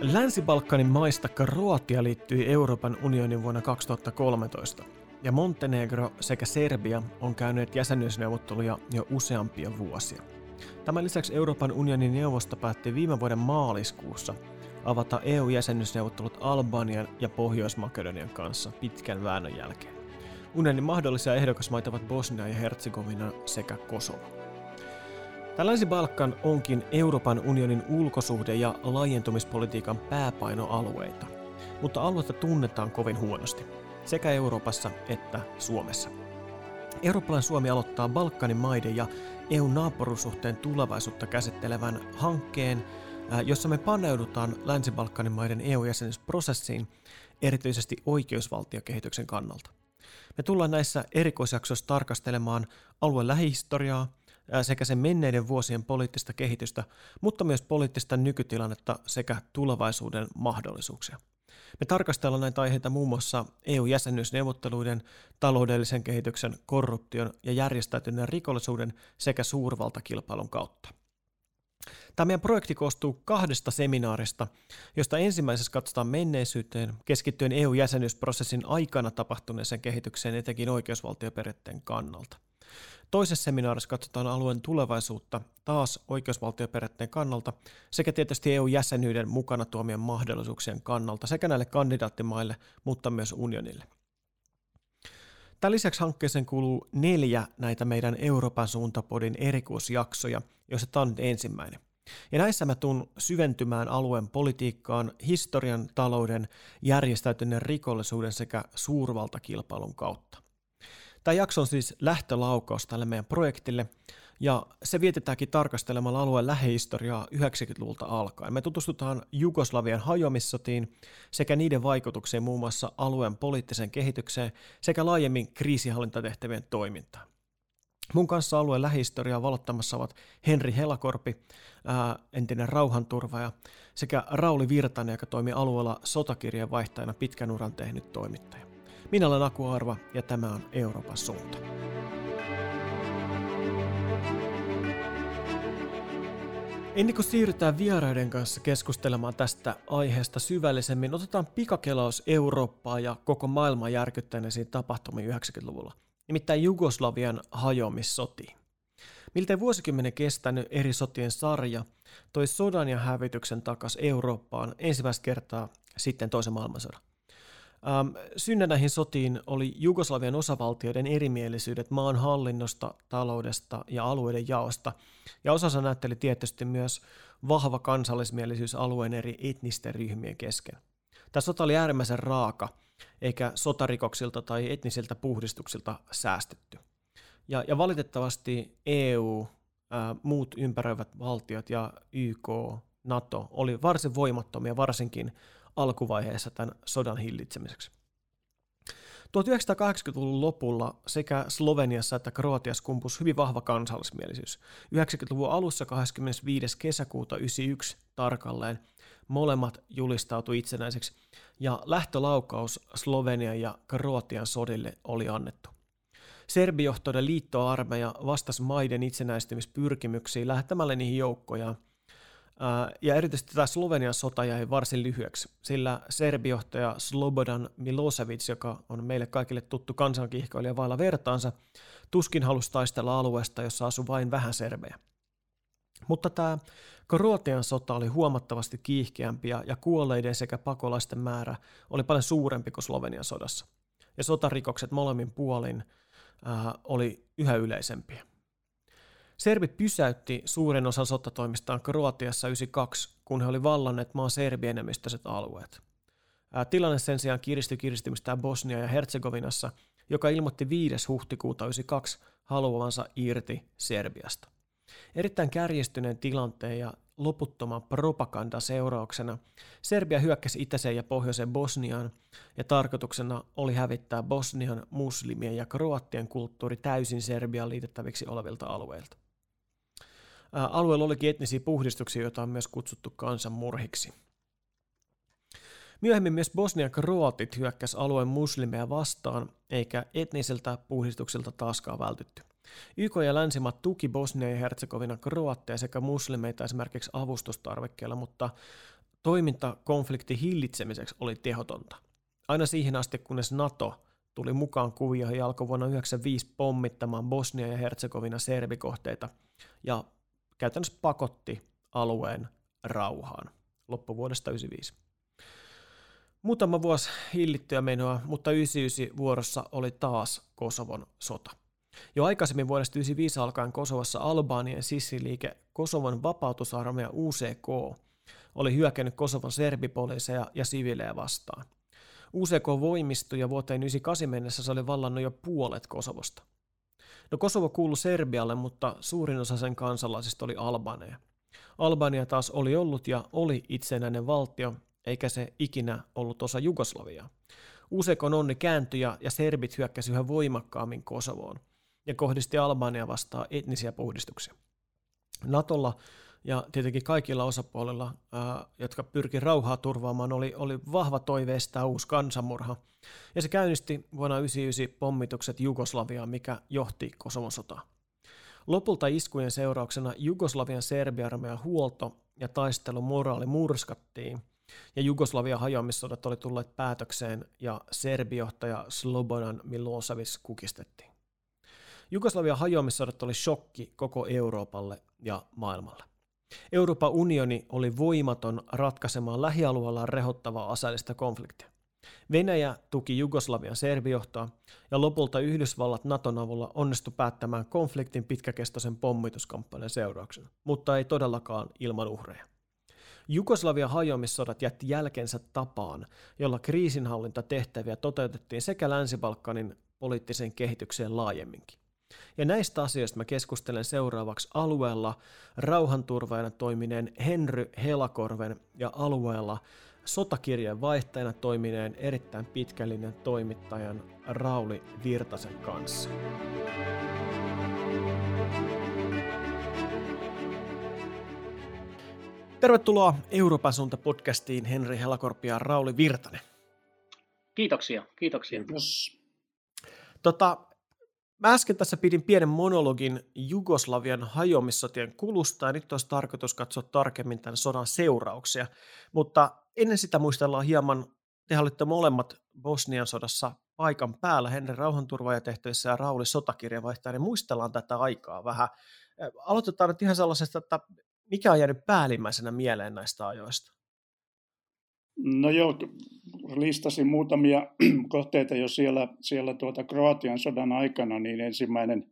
Länsi-Balkanin maista Kroatia liittyi Euroopan unionin vuonna 2013, ja Montenegro sekä Serbia on käyneet jäsenyysneuvotteluja jo useampia vuosia. Tämän lisäksi Euroopan unionin neuvosto päätti viime vuoden maaliskuussa avata EU-jäsenyysneuvottelut Albanian ja Pohjois-Makedonian kanssa pitkän väännön jälkeen. Unionin mahdollisia ehdokasmaita ovat Bosnia ja Herzegovina sekä Kosovo. Tällaisin Balkan onkin Euroopan unionin ulkosuhde- ja laajentumispolitiikan pääpainoalueita, mutta aluetta tunnetaan kovin huonosti, sekä Euroopassa että Suomessa. Eurooppalainen Suomi aloittaa Balkanin maiden ja eu naapurusuhteen tulevaisuutta käsittelevän hankkeen, jossa me paneudutaan Länsi-Balkanin maiden EU-jäsenyysprosessiin erityisesti oikeusvaltiokehityksen kannalta. Me tullaan näissä erikoisjaksoissa tarkastelemaan alueen lähihistoriaa, sekä sen menneiden vuosien poliittista kehitystä, mutta myös poliittista nykytilannetta sekä tulevaisuuden mahdollisuuksia. Me tarkastellaan näitä aiheita muun muassa EU-jäsenyysneuvotteluiden, taloudellisen kehityksen, korruption ja järjestäytyneen rikollisuuden sekä suurvaltakilpailun kautta. Tämä meidän projekti koostuu kahdesta seminaarista, josta ensimmäisessä katsotaan menneisyyteen keskittyen EU-jäsenyysprosessin aikana tapahtuneeseen kehitykseen etenkin oikeusvaltioperiaatteen kannalta. Toisessa seminaarissa katsotaan alueen tulevaisuutta taas oikeusvaltioperiaatteen kannalta sekä tietysti EU-jäsenyyden mukana tuomien mahdollisuuksien kannalta sekä näille kandidaattimaille, mutta myös unionille. Tämän lisäksi hankkeeseen kuuluu neljä näitä meidän Euroopan suuntapodin erikoisjaksoja, joissa tämä on nyt ensimmäinen. Ja näissä mä tuun syventymään alueen politiikkaan, historian, talouden, järjestäytyneen rikollisuuden sekä suurvaltakilpailun kautta. Tämä jakso on siis lähtölaukaus tälle meidän projektille, ja se vietetäänkin tarkastelemalla alueen lähihistoriaa 90-luvulta alkaen. Me tutustutaan Jugoslavian hajoamissotiin sekä niiden vaikutukseen muun muassa alueen poliittiseen kehitykseen sekä laajemmin kriisihallintatehtävien toimintaan. Mun kanssa alueen lähihistoriaa valottamassa ovat Henri Helakorpi, ää, entinen rauhanturvaja, sekä Rauli Virtanen, joka toimi alueella sotakirjeen vaihtajana pitkän uran tehnyt toimittaja. Minä olen Aku Arva ja tämä on Euroopan suunta. Ennen kuin siirrytään vieraiden kanssa keskustelemaan tästä aiheesta syvällisemmin, otetaan pikakelaus Eurooppaa ja koko maailman järkyttäneisiin tapahtumiin 90-luvulla, nimittäin Jugoslavian hajoamissotiin. Miltä vuosikymmenen kestänyt eri sotien sarja toi sodan ja hävityksen takas Eurooppaan ensimmäistä kertaa sitten toisen maailmansodan. Ähm, synnä näihin sotiin oli Jugoslavian osavaltioiden erimielisyydet maan hallinnosta, taloudesta ja alueiden jaosta, ja osassa näytteli tietysti myös vahva kansallismielisyys alueen eri etnisten ryhmien kesken. Tämä sota oli äärimmäisen raaka, eikä sotarikoksilta tai etnisiltä puhdistuksilta säästetty. Ja, ja valitettavasti EU, ää, muut ympäröivät valtiot ja YK, NATO oli varsin voimattomia, varsinkin alkuvaiheessa tämän sodan hillitsemiseksi. 1980-luvun lopulla sekä Sloveniassa että Kroatiassa kumpus hyvin vahva kansallismielisyys. 90-luvun alussa 25. kesäkuuta 1991 tarkalleen molemmat julistautui itsenäiseksi ja lähtölaukaus Slovenian ja Kroatian sodille oli annettu. Serbijohtoinen liittoarmeija vastasi maiden itsenäistymispyrkimyksiin lähettämällä niihin joukkojaan – ja erityisesti tämä Slovenian sota jäi varsin lyhyeksi, sillä serbijohtaja Slobodan Milosevic, joka on meille kaikille tuttu kansankiihkoilija vailla vertaansa, tuskin halusi taistella alueesta, jossa asui vain vähän serbejä. Mutta tämä Kroatian sota oli huomattavasti kiihkeämpi ja kuolleiden sekä pakolaisten määrä oli paljon suurempi kuin Slovenian sodassa. Ja sotarikokset molemmin puolin äh, oli yhä yleisempiä. Serbit pysäytti suurin osa sotatoimistaan Kroatiassa 92, kun he oli vallanneet maan serbienemmistöiset alueet. Tilanne sen sijaan kiristyi kiristymistään Bosnia ja Herzegovinassa, joka ilmoitti 5. huhtikuuta 92 haluavansa irti Serbiasta. Erittäin kärjistyneen tilanteen ja loputtoman propagandan seurauksena Serbia hyökkäsi itäiseen ja pohjoiseen Bosniaan ja tarkoituksena oli hävittää Bosnian muslimien ja kroattien kulttuuri täysin Serbiaan liitettäviksi olevilta alueilta. Alueella olikin etnisiä puhdistuksia, joita on myös kutsuttu kansanmurhiksi. Myöhemmin myös Bosnian kroatit hyökkäs alueen muslimeja vastaan, eikä etniseltä puhdistuksilta taaskaan vältytty. YK ja länsimaat tuki Bosnia ja Herzegovina kroatteja sekä muslimeita esimerkiksi avustustarvikkeella, mutta toiminta konfliktin hillitsemiseksi oli tehotonta. Aina siihen asti, kunnes NATO tuli mukaan kuvioihin ja alkoi vuonna 1995 pommittamaan Bosnia ja Herzegovina serbikohteita ja käytännössä pakotti alueen rauhaan loppuvuodesta 1995. Muutama vuosi hillittyä menoa, mutta 99 vuorossa oli taas Kosovon sota. Jo aikaisemmin vuodesta 1995 alkaen Kosovassa Albanian sissiliike Kosovon vapautusarmeija UCK oli hyökännyt Kosovon serbipoliiseja ja siviilejä vastaan. UCK voimistui ja vuoteen 1998 mennessä se oli vallannut jo puolet Kosovosta. No Kosovo kuului Serbialle, mutta suurin osa sen kansalaisista oli Albaneja. Albania taas oli ollut ja oli itsenäinen valtio, eikä se ikinä ollut osa Jugoslaviaa. Usekon onni kääntyi ja serbit hyökkäsi yhä voimakkaammin Kosovoon ja kohdisti Albania vastaan etnisiä puhdistuksia. Natolla ja tietenkin kaikilla osapuolilla, jotka pyrki rauhaa turvaamaan, oli, oli vahva toive estää uusi kansanmurha. Ja se käynnisti vuonna 1999 pommitukset Jugoslaviaan, mikä johti Kosovon sotaan. Lopulta iskujen seurauksena Jugoslavian serbiarmeijan huolto ja taistelu moraali murskattiin, ja Jugoslavian hajoamissodat oli tulleet päätökseen ja serbijohtaja Slobodan Milosevic kukistettiin. Jugoslavian hajoamissodat oli shokki koko Euroopalle ja maailmalle. Euroopan unioni oli voimaton ratkaisemaan lähialueella rehottavaa aseellista konfliktia. Venäjä tuki Jugoslavian serbijohtoa ja lopulta Yhdysvallat Naton avulla onnistui päättämään konfliktin pitkäkestoisen pommituskampanjan seurauksena, mutta ei todellakaan ilman uhreja. Jugoslavian hajoamissodat jätti jälkensä tapaan, jolla kriisinhallintatehtäviä toteutettiin sekä Länsi-Balkanin poliittiseen kehitykseen laajemminkin. Ja näistä asioista mä keskustelen seuraavaksi alueella rauhanturvajana toimineen Henry Helakorven ja alueella sotakirjeen vaihtajana toimineen erittäin pitkällinen toimittajan Rauli Virtasen kanssa. Tervetuloa Euroopan suunta podcastiin Henri Helakorpi ja Rauli Virtanen. Kiitoksia, kiitoksia. Kiitos. Tota, Mä äsken tässä pidin pienen monologin Jugoslavian hajoamissotien kulusta ja nyt olisi tarkoitus katsoa tarkemmin tämän sodan seurauksia. Mutta ennen sitä muistellaan hieman, te olitte molemmat Bosnian sodassa paikan päällä, Henri rauhanturvaajatehtävissä ja Rauli sotakirjavaihtaja, niin muistellaan tätä aikaa vähän. Aloitetaan nyt ihan sellaisesta, että mikä on jäänyt päällimmäisenä mieleen näistä ajoista? No joo, listasin muutamia kohteita jo siellä, siellä tuota Kroatian sodan aikana, niin ensimmäinen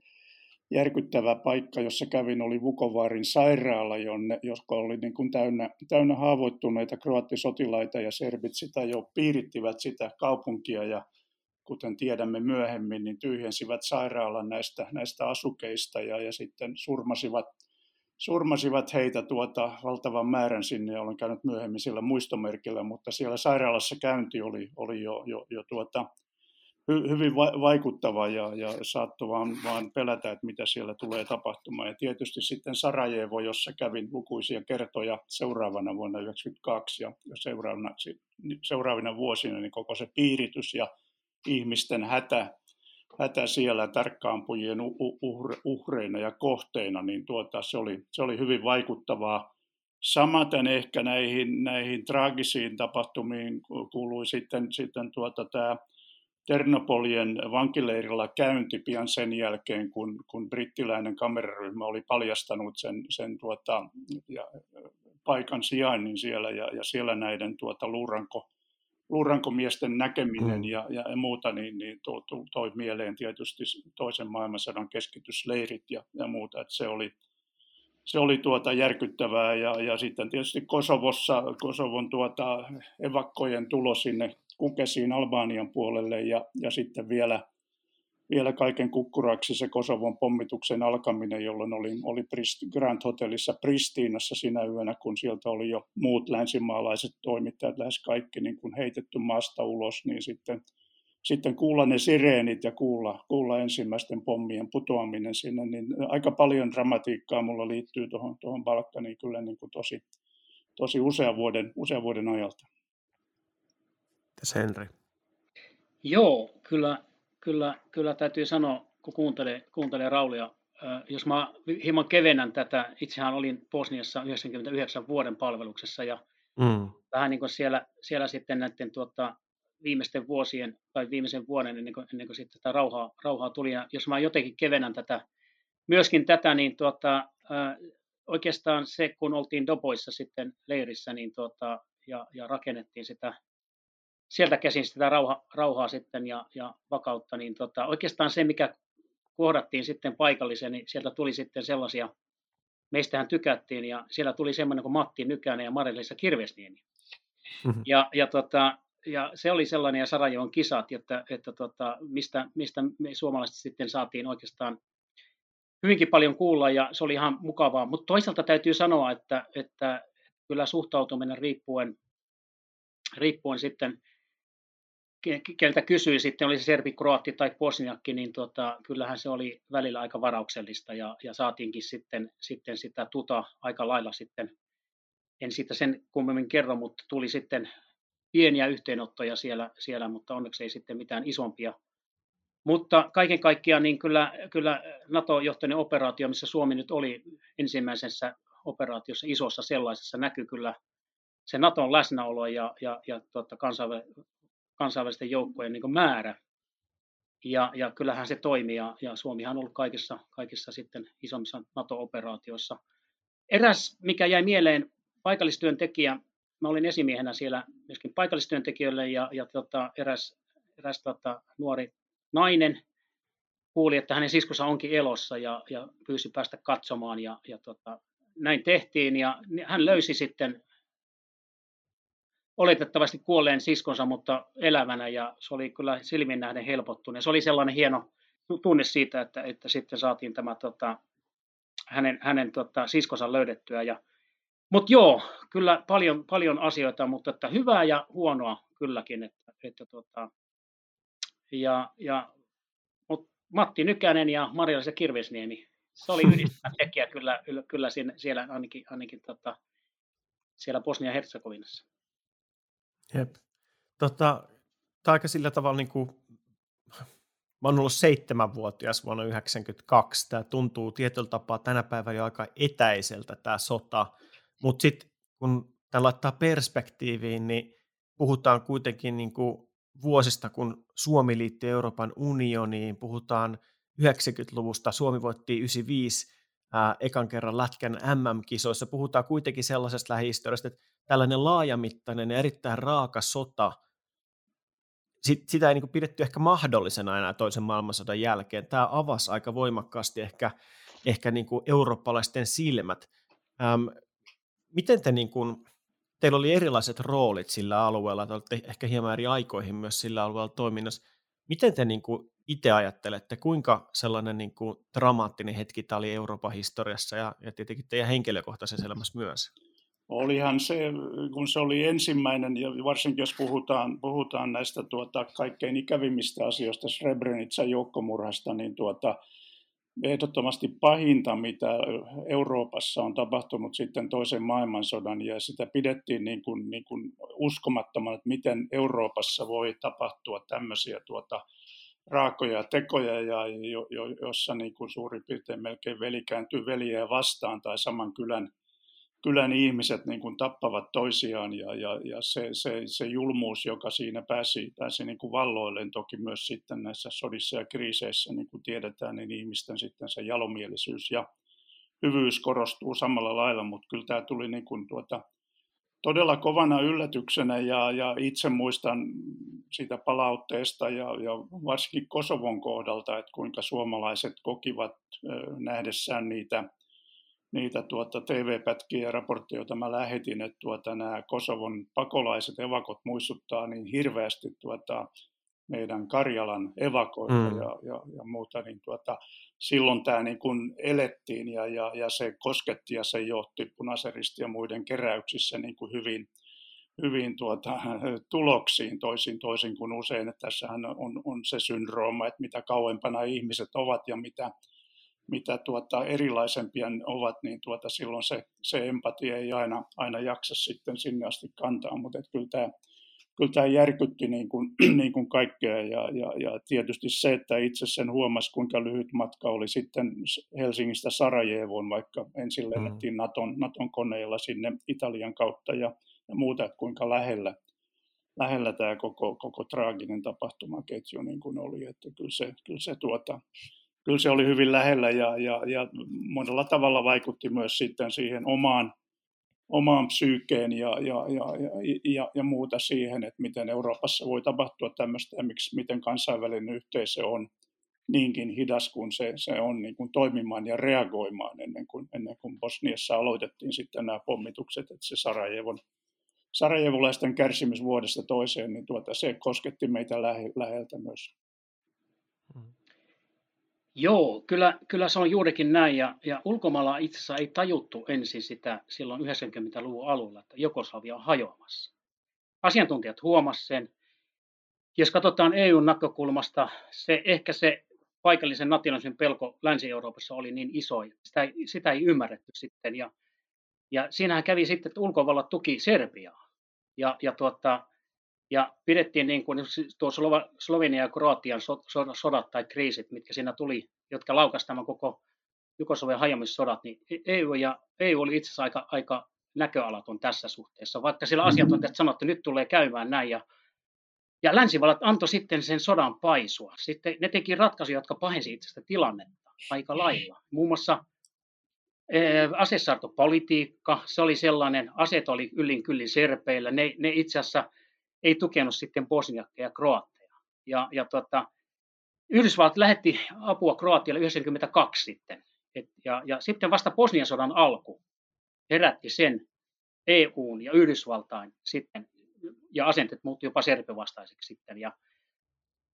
järkyttävä paikka, jossa kävin, oli Vukovaarin sairaala, jonne, joska oli niin kuin täynnä, täynnä haavoittuneita kroattisotilaita ja serbit sitä jo piirittivät sitä kaupunkia ja kuten tiedämme myöhemmin, niin tyhjensivät sairaalan näistä, näistä asukeista ja, ja sitten surmasivat surmasivat heitä tuota valtavan määrän sinne olen käynyt myöhemmin siellä muistomerkillä, mutta siellä sairaalassa käynti oli, oli jo, jo, jo tuota, hy, hyvin va- vaikuttava ja, ja saattoi vaan, vaan pelätä, että mitä siellä tulee tapahtumaan. Ja tietysti sitten Sarajevo, jossa kävin lukuisia kertoja seuraavana vuonna 1992 ja seuraavina, seuraavina vuosina, niin koko se piiritys ja ihmisten hätä hätä siellä tarkkaampujien uhreina ja kohteina, niin tuota, se, oli, se oli hyvin vaikuttavaa. Samaten ehkä näihin, näihin traagisiin tapahtumiin kuului sitten, sitten tuota, tämä Ternopolien vankileirillä käynti pian sen jälkeen, kun, kun brittiläinen kameraryhmä oli paljastanut sen, sen tuota, ja, paikan sijainnin siellä ja, ja siellä näiden tuota, luuranko luurankomiesten näkeminen mm. ja, ja muuta, niin, niin to, to, toi mieleen tietysti toisen maailmansodan keskitysleirit ja, ja muuta, että se oli, se oli tuota järkyttävää ja, ja sitten tietysti Kosovossa, Kosovon tuota evakkojen tulo sinne Kukesiin Albanian puolelle ja, ja sitten vielä – vielä kaiken kukkuraksi se Kosovon pommituksen alkaminen, jolloin oli, oli Grand Hotellissa Pristiinassa sinä yönä, kun sieltä oli jo muut länsimaalaiset toimittajat, lähes kaikki niin kuin heitetty maasta ulos, niin sitten, sitten kuulla ne sireenit ja kuulla, kuulla ensimmäisten pommien putoaminen sinne, niin aika paljon dramatiikkaa mulla liittyy tuohon, tuohon Balkaniin kyllä niin kuin tosi, tosi usean vuoden, usean vuoden ajalta. Tässä Henri. Joo, kyllä kyllä, kyllä täytyy sanoa, kun kuuntelee, kuuntelee Raulia, jos mä hieman kevennän tätä, itsehän olin Bosniassa 99 vuoden palveluksessa ja mm. vähän niin kuin siellä, siellä sitten näiden tuota, viimeisten vuosien tai viimeisen vuoden ennen kuin, ennen kuin sitten tätä rauhaa, rauhaa tuli. Ja jos mä jotenkin kevennän tätä, myöskin tätä, niin tuota, oikeastaan se, kun oltiin Doboissa sitten leirissä niin tuota, ja, ja rakennettiin sitä sieltä käsin sitä rauha, rauhaa sitten ja, ja vakautta, niin tota, oikeastaan se, mikä kohdattiin sitten paikallisen, niin sieltä tuli sitten sellaisia, meistähän tykättiin ja siellä tuli semmoinen kuin Matti Nykänen ja Marilisa Kirvesniemi. Mm-hmm. Ja, ja, tota, ja, se oli sellainen ja Sarajevan kisat, että, että tota, mistä, mistä me suomalaiset sitten saatiin oikeastaan hyvinkin paljon kuulla ja se oli ihan mukavaa. Mutta toisaalta täytyy sanoa, että, että kyllä suhtautuminen riippuen, riippuen sitten keltä kysyi sitten, oli se serbi, kroatti tai bosniakki, niin tota, kyllähän se oli välillä aika varauksellista ja, ja saatiinkin sitten, sitten sitä tuta aika lailla sitten, en siitä sen kummemmin kerro, mutta tuli sitten pieniä yhteenottoja siellä, siellä mutta onneksi ei sitten mitään isompia. Mutta kaiken kaikkiaan niin kyllä, kyllä NATO-johtoinen operaatio, missä Suomi nyt oli ensimmäisessä operaatiossa, isossa sellaisessa, näkyy kyllä se Naton läsnäolo ja, ja, ja tuota, kansainvälisten joukkojen niin määrä. Ja, ja kyllähän se toimii, ja, ja Suomihan on ollut kaikissa, kaikissa sitten isommissa NATO-operaatioissa. Eräs, mikä jäi mieleen, paikallistyöntekijä, mä olin esimiehenä siellä myöskin paikallistyöntekijöille, ja, ja tota, eräs, eräs tota, nuori nainen kuuli, että hänen siskonsa onkin elossa, ja, ja pyysi päästä katsomaan, ja, ja tota, näin tehtiin, ja hän löysi sitten oletettavasti kuolleen siskonsa, mutta elävänä ja se oli kyllä silmin nähden helpottunut. Se oli sellainen hieno tunne siitä, että, että sitten saatiin tämä tota, hänen, hänen tota, siskonsa löydettyä. Ja, mutta joo, kyllä paljon, paljon asioita, mutta että hyvää ja huonoa kylläkin. Että, että tota, ja, ja, mut Matti Nykänen ja Marja Kirvesniemi, se oli yhdistävä tekijä kyllä, kyllä siellä ainakin, ainakin tota, siellä Bosnia-Herzegovinassa. Jep. Tota, tämä aika sillä tavalla, niin kuin, mä oon ollut seitsemänvuotias vuonna 1992. Tämä tuntuu tietyllä tapaa tänä päivänä jo aika etäiseltä tämä sota, mutta sitten kun tämä laittaa perspektiiviin, niin puhutaan kuitenkin niin kuin vuosista, kun Suomi liittyi Euroopan unioniin, puhutaan 90-luvusta, Suomi voitti 95 ää, ekan kerran Lätkän MM-kisoissa, puhutaan kuitenkin sellaisesta lähihistoriasta, että tällainen laajamittainen ja erittäin raaka sota, sit, sitä ei niin pidetty ehkä mahdollisena enää toisen maailmansodan jälkeen. Tämä avasi aika voimakkaasti ehkä, ehkä niin kuin eurooppalaisten silmät. Ähm, miten te, niin kuin, teillä oli erilaiset roolit sillä alueella, te olette ehkä hieman eri aikoihin myös sillä alueella toiminnassa. Miten te niin kuin itse ajattelette, kuinka sellainen niin kuin dramaattinen hetki tämä oli Euroopan historiassa ja, ja tietenkin teidän henkilökohtaisessa elämässä myös? Olihan se, kun se oli ensimmäinen, ja varsinkin jos puhutaan, puhutaan näistä tuota, kaikkein ikävimmistä asioista, Srebrenicän joukkomurhasta, niin tuota, ehdottomasti pahinta, mitä Euroopassa on tapahtunut sitten toisen maailmansodan, ja sitä pidettiin niin kuin, niin kuin uskomattoman, että miten Euroopassa voi tapahtua tämmöisiä tuota, raakoja tekoja, ja jo, jo, jossa niin kuin suurin piirtein melkein veli kääntyy veliä vastaan tai saman kylän kylän ihmiset niin kuin tappavat toisiaan ja, ja, ja se, se, se julmuus, joka siinä pääsi, pääsi niin kuin valloilleen, toki myös sitten näissä sodissa ja kriiseissä, niin kuin tiedetään, niin ihmisten sitten se jalomielisyys ja hyvyys korostuu samalla lailla, mutta kyllä tämä tuli niin kuin tuota, todella kovana yllätyksenä ja, ja itse muistan siitä palautteesta ja, ja varsinkin Kosovon kohdalta, että kuinka suomalaiset kokivat nähdessään niitä niitä tuota, TV-pätkiä ja raportteja, joita mä lähetin, että tuota, nämä Kosovon pakolaiset evakot muistuttaa niin hirveästi tuota, meidän Karjalan evakoita mm. ja, ja, ja muuta, niin tuota, silloin tämä niin kun elettiin ja, ja, ja se kosketti ja se johti punaseristi ja muiden keräyksissä niin kuin hyvin, hyvin tuota, tuloksiin toisin, toisin kuin usein. Että tässähän on, on se syndrooma, että mitä kauempana ihmiset ovat ja mitä mitä tuota, erilaisempia ovat, niin tuota, silloin se, se empatia ei aina, aina jaksa sitten sinne asti kantaa, mutta kyllä tämä, kyllä tämä järkytti niin kuin, niin kuin kaikkea ja, ja, ja tietysti se, että itse sen huomasi, kuinka lyhyt matka oli sitten Helsingistä Sarajevoon, vaikka ensin mm. lennettiin Naton, Naton koneilla sinne Italian kautta ja ja muuta, kuinka lähellä, lähellä tämä koko, koko traaginen tapahtumaketju niin kuin oli. Että kyllä se, kyllä se, tuota, kyllä se oli hyvin lähellä ja, ja, ja monella tavalla vaikutti myös sitten siihen omaan, omaan psyykeen ja, ja, ja, ja, ja, muuta siihen, että miten Euroopassa voi tapahtua tämmöistä ja miksi, miten kansainvälinen yhteisö on niinkin hidas kuin se, se on niin kuin toimimaan ja reagoimaan ennen kuin, ennen kuin Bosniassa aloitettiin sitten nämä pommitukset, että se Sarajevon, sarajevolaisten kärsimys vuodesta toiseen, niin tuota, se kosketti meitä lähe, läheltä myös. Joo, kyllä, kyllä se on juurikin näin. Ja, ja ulkomailla itse asiassa ei tajuttu ensin sitä silloin 90-luvun alulla, että Jugoslavia on hajoamassa. Asiantuntijat huomasivat sen. Jos katsotaan EUn näkökulmasta, se, ehkä se paikallisen nationalismin pelko Länsi-Euroopassa oli niin iso, että sitä ei, sitä ei ymmärretty sitten. Ja, ja siinähän kävi sitten, että ulkovallat tuki Serbiaa. Ja, ja, tuota, ja pidettiin niin kuin tuo Slovenia ja Kroatian sodat tai kriisit, mitkä siinä tuli, jotka laukasivat tämän koko Jugoslavian hajoamissodat, niin EU, ja, EU oli itse asiassa aika, aika näköalaton tässä suhteessa, vaikka sillä asiantuntijat sanoivat, että nyt tulee käymään näin, ja ja länsivallat antoi sitten sen sodan paisua. Sitten ne teki ratkaisuja, jotka pahensi itsestä tilannetta aika lailla. Muun muassa eh, asesartopolitiikka, se oli sellainen, aseet oli yllin kyllin serpeillä, ne, ne itse asiassa ei tukenut sitten bosniakkeja ja kroatteja. Ja, ja tota, Yhdysvallat lähetti apua Kroatialle 92 sitten. Et, ja, ja sitten vasta Bosnian sodan alku herätti sen EUn ja Yhdysvaltain sitten ja asenteet muuttui jopa serpivastaiseksi sitten. Ja,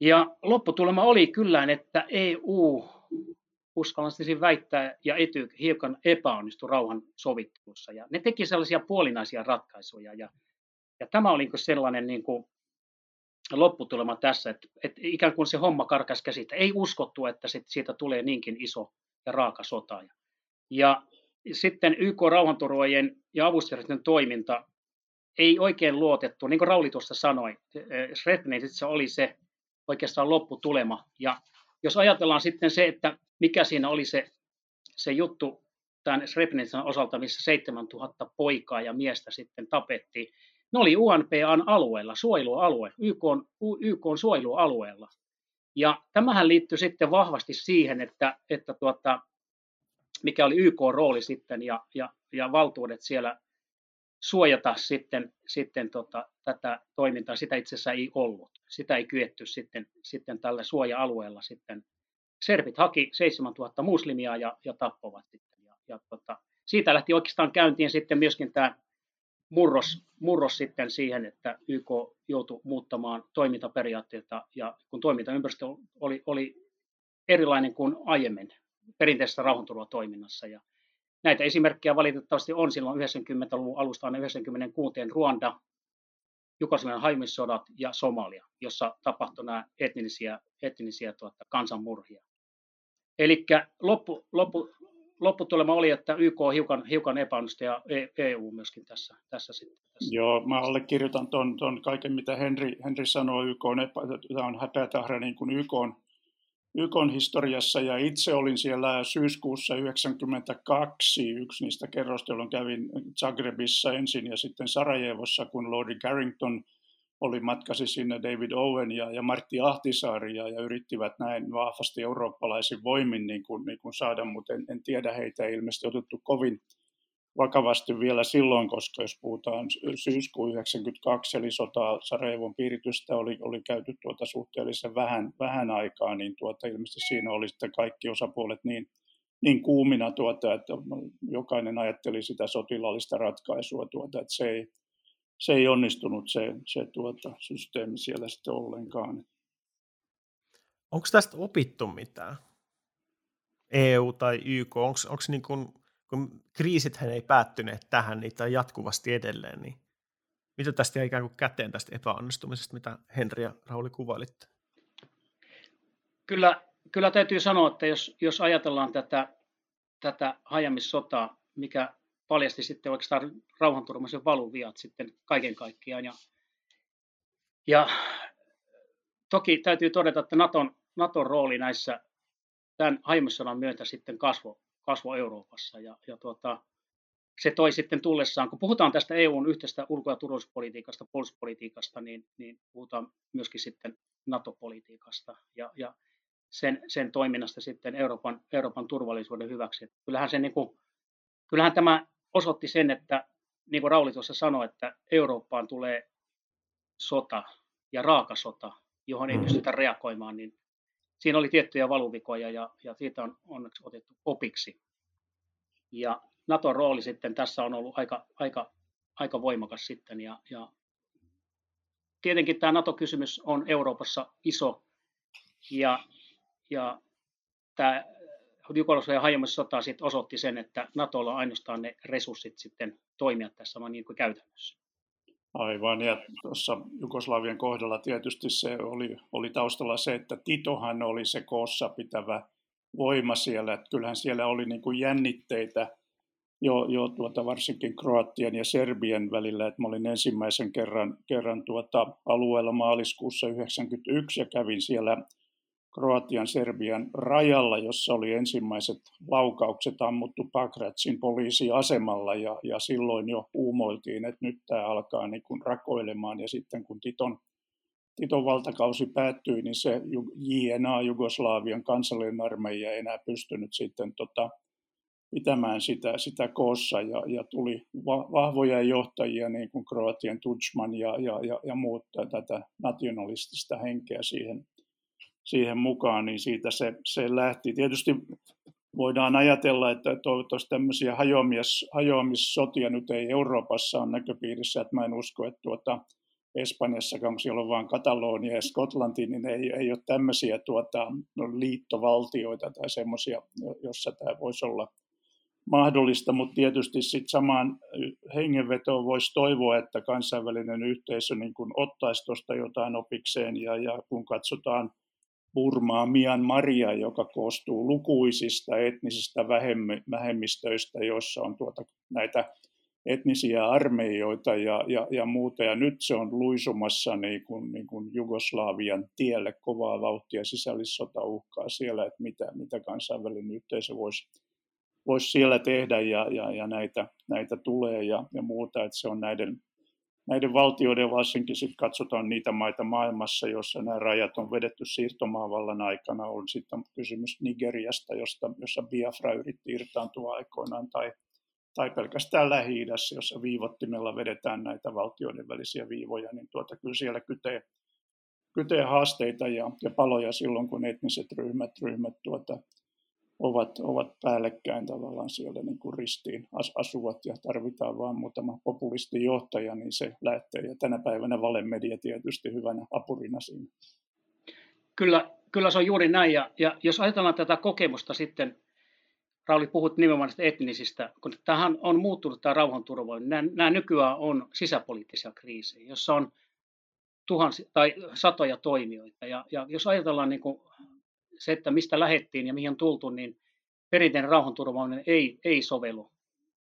ja lopputulema oli kyllä, että EU, uskallan väittää, ja ety hiukan epäonnistui rauhan sovittelussa. Ja ne teki sellaisia puolinaisia ratkaisuja. Ja, ja tämä oli niin sellainen niin kuin lopputulema tässä, että, että ikään kuin se homma karkas käsitä. Ei uskottu, että siitä tulee niinkin iso ja raaka sota. Ja sitten YK rauhanturvojen ja avustajien toiminta ei oikein luotettu, niin kuin Rauli tuossa sanoi, Srebrenicassa oli se oikeastaan lopputulema. Ja jos ajatellaan sitten se, että mikä siinä oli se, se juttu tämän Srebrenican osalta, missä 7000 poikaa ja miestä sitten tapettiin, ne oli UNPAn alueella, suojelualue, YK on, YK on suojelualueella. Ja tämähän liittyy sitten vahvasti siihen, että, että tuota, mikä oli YK rooli sitten ja, ja, ja valtuudet siellä suojata sitten, sitten tota, tätä toimintaa. Sitä itse asiassa ei ollut. Sitä ei kyetty sitten, sitten tällä suoja-alueella sitten. Serbit haki 7000 muslimia ja, ja tappovat sitten. Ja, ja tota, siitä lähti oikeastaan käyntiin sitten myöskin tämä murros, murros sitten siihen, että YK joutui muuttamaan toimintaperiaatteita ja kun toimintaympäristö oli, oli erilainen kuin aiemmin perinteisessä rauhanturvatoiminnassa ja Näitä esimerkkejä valitettavasti on silloin 90-luvun alusta aina 96 Ruanda, Jugoslavian haimissodat ja Somalia, jossa tapahtui nämä etnisiä, etnisiä tuota, kansanmurhia. Eli loppu, loppu, lopputulema oli, että YK on hiukan, hiukan epäonnistui ja EU e myöskin tässä, tässä sitten. Tässä. Joo, mä allekirjoitan ton, ton kaiken, mitä Henri, Henri sanoi. YK on, epä, tämä on häpeätahra niin kuin YK on YKn historiassa ja itse olin siellä syyskuussa 1992 yksi niistä kerroista, jolloin kävin Zagrebissa ensin ja sitten Sarajevossa, kun Lordi Carrington oli matkasi sinne David Owen ja, ja Martti Ahtisaari ja, ja yrittivät näin vahvasti eurooppalaisin voimin niin kuin, niin kuin saada, mutta en, en tiedä heitä ei ilmeisesti otettu kovin vakavasti vielä silloin, koska jos puhutaan syyskuun 92, eli sota Sarajevon piiritystä oli, oli käyty tuota suhteellisen vähän, vähän aikaa, niin tuota, ilmeisesti siinä oli sitten kaikki osapuolet niin, niin kuumina, tuota, että jokainen ajatteli sitä sotilaallista ratkaisua, tuota, että se ei, se ei onnistunut se, se tuota, systeemi siellä sitten ollenkaan. Onko tästä opittu mitään? EU tai YK, onko niin kuin kun kriisithän ei päättyneet tähän, niitä on jatkuvasti edelleen, niin mitä tästä jäi ikään kuin käteen tästä epäonnistumisesta, mitä Henri ja Rauli kuvailitte? Kyllä, kyllä täytyy sanoa, että jos, jos ajatellaan tätä, tätä hajamissotaa, mikä paljasti sitten oikeastaan rauhanturmaisen valuviat sitten kaiken kaikkiaan. Ja, ja toki täytyy todeta, että Naton, Naton rooli näissä tämän hajamissodan myötä sitten kasvoi kasvoi Euroopassa. Ja, ja tuota, se toi sitten tullessaan, kun puhutaan tästä EUn yhteistä ulko- ja turvallisuuspolitiikasta, puolustuspolitiikasta, niin, niin puhutaan myöskin sitten NATO-politiikasta ja, ja sen, sen toiminnasta sitten Euroopan, Euroopan turvallisuuden hyväksi. Kyllähän, se niin kuin, kyllähän tämä osoitti sen, että niin kuin Rauli tuossa sanoi, että Eurooppaan tulee sota ja raaka sota, johon ei mm. pystytä reagoimaan, niin siinä oli tiettyjä valuvikoja ja, ja siitä on onneksi otettu opiksi. Ja Naton rooli sitten tässä on ollut aika, aika, aika voimakas sitten. Ja, ja tietenkin tämä NATO-kysymys on Euroopassa iso ja, ja tämä Jugoslavian hajoamissota sitten osoitti sen, että Natolla on ainoastaan ne resurssit sitten toimia tässä vaan niin kuin käytännössä. Aivan, ja tuossa Jugoslavian kohdalla tietysti se oli, oli taustalla se, että Titohan oli se koossa pitävä voima siellä, että kyllähän siellä oli niin kuin jännitteitä jo, jo tuota, varsinkin Kroatian ja Serbian välillä, että mä olin ensimmäisen kerran, kerran tuota, alueella maaliskuussa 1991 ja kävin siellä Kroatian Serbian rajalla, jossa oli ensimmäiset laukaukset ammuttu Pakratsin poliisiasemalla ja, ja silloin jo uumoiltiin, että nyt tämä alkaa niin kuin rakoilemaan. Ja sitten kun Titon, Titon valtakausi päättyi, niin se JNA, Jugoslavian kansallinen armeija, ei enää pystynyt sitten tota, pitämään sitä, sitä koossa. Ja, ja tuli va, vahvoja johtajia niin kuin Kroatian Tudjman ja, ja, ja, ja muut tätä nationalistista henkeä siihen, siihen mukaan, niin siitä se, se lähti. Tietysti voidaan ajatella, että toivottavasti tämmöisiä hajoamis, hajoamissotia nyt ei Euroopassa ole näköpiirissä, että mä en usko, että tuota, Espanjassa, kun siellä on vain Katalonia ja Skotlanti, niin ei, ei ole tämmöisiä tuota, liittovaltioita tai semmoisia, jossa tämä voisi olla mahdollista, mutta tietysti sitten samaan hengenvetoon voisi toivoa, että kansainvälinen yhteisö niin kun ottaisi tuosta jotain opikseen ja, ja kun katsotaan Burmaa Maria, joka koostuu lukuisista etnisistä vähemmistöistä, joissa on tuota, näitä etnisiä armeijoita ja, ja, ja muuta. Ja nyt se on luisumassa niin kuin, niin kuin Jugoslavian tielle kovaa vauhtia sisällissota uhkaa siellä, että mitä, mitä kansainvälinen yhteisö voisi voisi siellä tehdä ja, ja, ja näitä, näitä tulee ja, ja muuta, että se on näiden, näiden valtioiden varsinkin sitten katsotaan niitä maita maailmassa, joissa nämä rajat on vedetty siirtomaavallan aikana, on sitten kysymys Nigeriasta, josta, jossa Biafra yritti irtaantua aikoinaan, tai, tai pelkästään lähi jossa viivottimella vedetään näitä valtioiden välisiä viivoja, niin tuota, kyllä siellä kytee, kytee haasteita ja, ja paloja silloin, kun etniset ryhmät, ryhmät tuota, ovat, ovat päällekkäin tavallaan siellä niin kuin ristiin asuvat ja tarvitaan vain muutama populistijohtaja, niin se lähtee. Ja tänä päivänä valemedia tietysti hyvänä apurina siinä. Kyllä, kyllä se on juuri näin. Ja, ja jos ajatellaan tätä kokemusta sitten, Rauli, puhut nimenomaan näistä etnisistä, kun tähän on muuttunut tämä rauhanturvallisuus. Nämä, nämä nykyään on sisäpoliittisia kriisejä, jossa on tuhansia tai satoja toimijoita. Ja, ja jos ajatellaan niin kuin se, että mistä lähettiin ja mihin on tultu, niin perinteinen rauhanturvaaminen ei, ei sovellu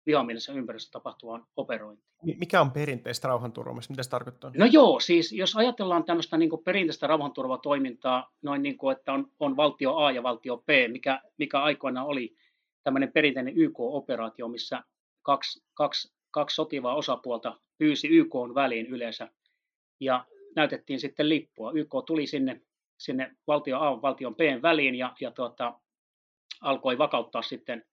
vihamielisessä ympäristössä tapahtuvaan operointiin. Mikä on perinteistä rauhanturvaamista? Mitä se tarkoittaa? No joo, siis jos ajatellaan tämmöistä niin perinteistä rauhanturvatoimintaa, noin niin kuin, että on, on valtio A ja valtio B, mikä, mikä aikoinaan oli tämmöinen perinteinen YK-operaatio, missä kaksi, kaksi, kaksi sotivaa osapuolta pyysi YK väliin yleensä ja näytettiin sitten lippua. YK tuli sinne sinne valtio A valtion B väliin ja, ja tuota, alkoi vakauttaa sitten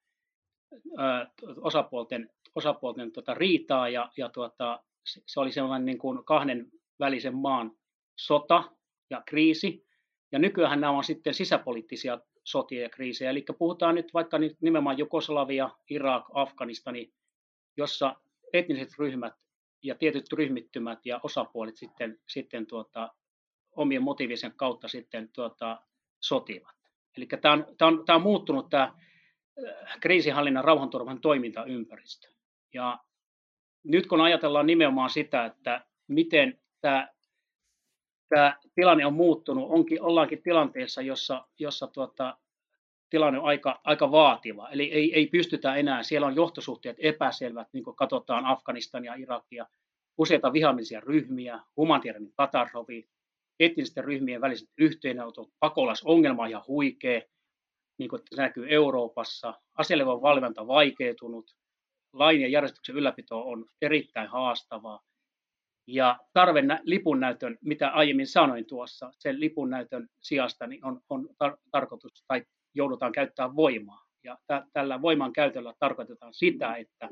ö, osapuolten, osapuolten tuota, riitaa ja, ja tuota, se oli sellainen niin kuin kahden välisen maan sota ja kriisi. Ja nykyään nämä on sitten sisäpoliittisia sotia ja kriisejä. Eli puhutaan nyt vaikka nyt nimenomaan Jugoslavia, Irak, Afganistani, jossa etniset ryhmät ja tietyt ryhmittymät ja osapuolet sitten, sitten tuota, omien motiivisen kautta sitten tuota, sotivat. Eli tämä on, tämä on, tämä on muuttunut tämä äh, kriisinhallinnan rauhanturvan toimintaympäristö. Ja nyt kun ajatellaan nimenomaan sitä, että miten tämä, tämä tilanne on muuttunut, onkin, ollaankin tilanteessa, jossa, jossa tuota, tilanne on aika, aika vaativa. Eli ei, ei pystytä enää, siellä on johtosuhteet epäselvät, niin kuin katsotaan Afganistania, Irakia, useita vihamielisiä ryhmiä, humanitaarinen katastrofi, etnisten ryhmien väliset yhteenotot, pakolaisongelma on ihan huikea, niin kuin se näkyy Euroopassa, aselevan valvonta vaikeutunut, lain ja järjestyksen ylläpito on erittäin haastavaa. Ja tarve lipunnäytön, mitä aiemmin sanoin tuossa, sen lipunnäytön sijasta niin on, on tar- tarkoitus tai joudutaan käyttämään voimaa. Ja tä- tällä voiman käytöllä tarkoitetaan sitä, että,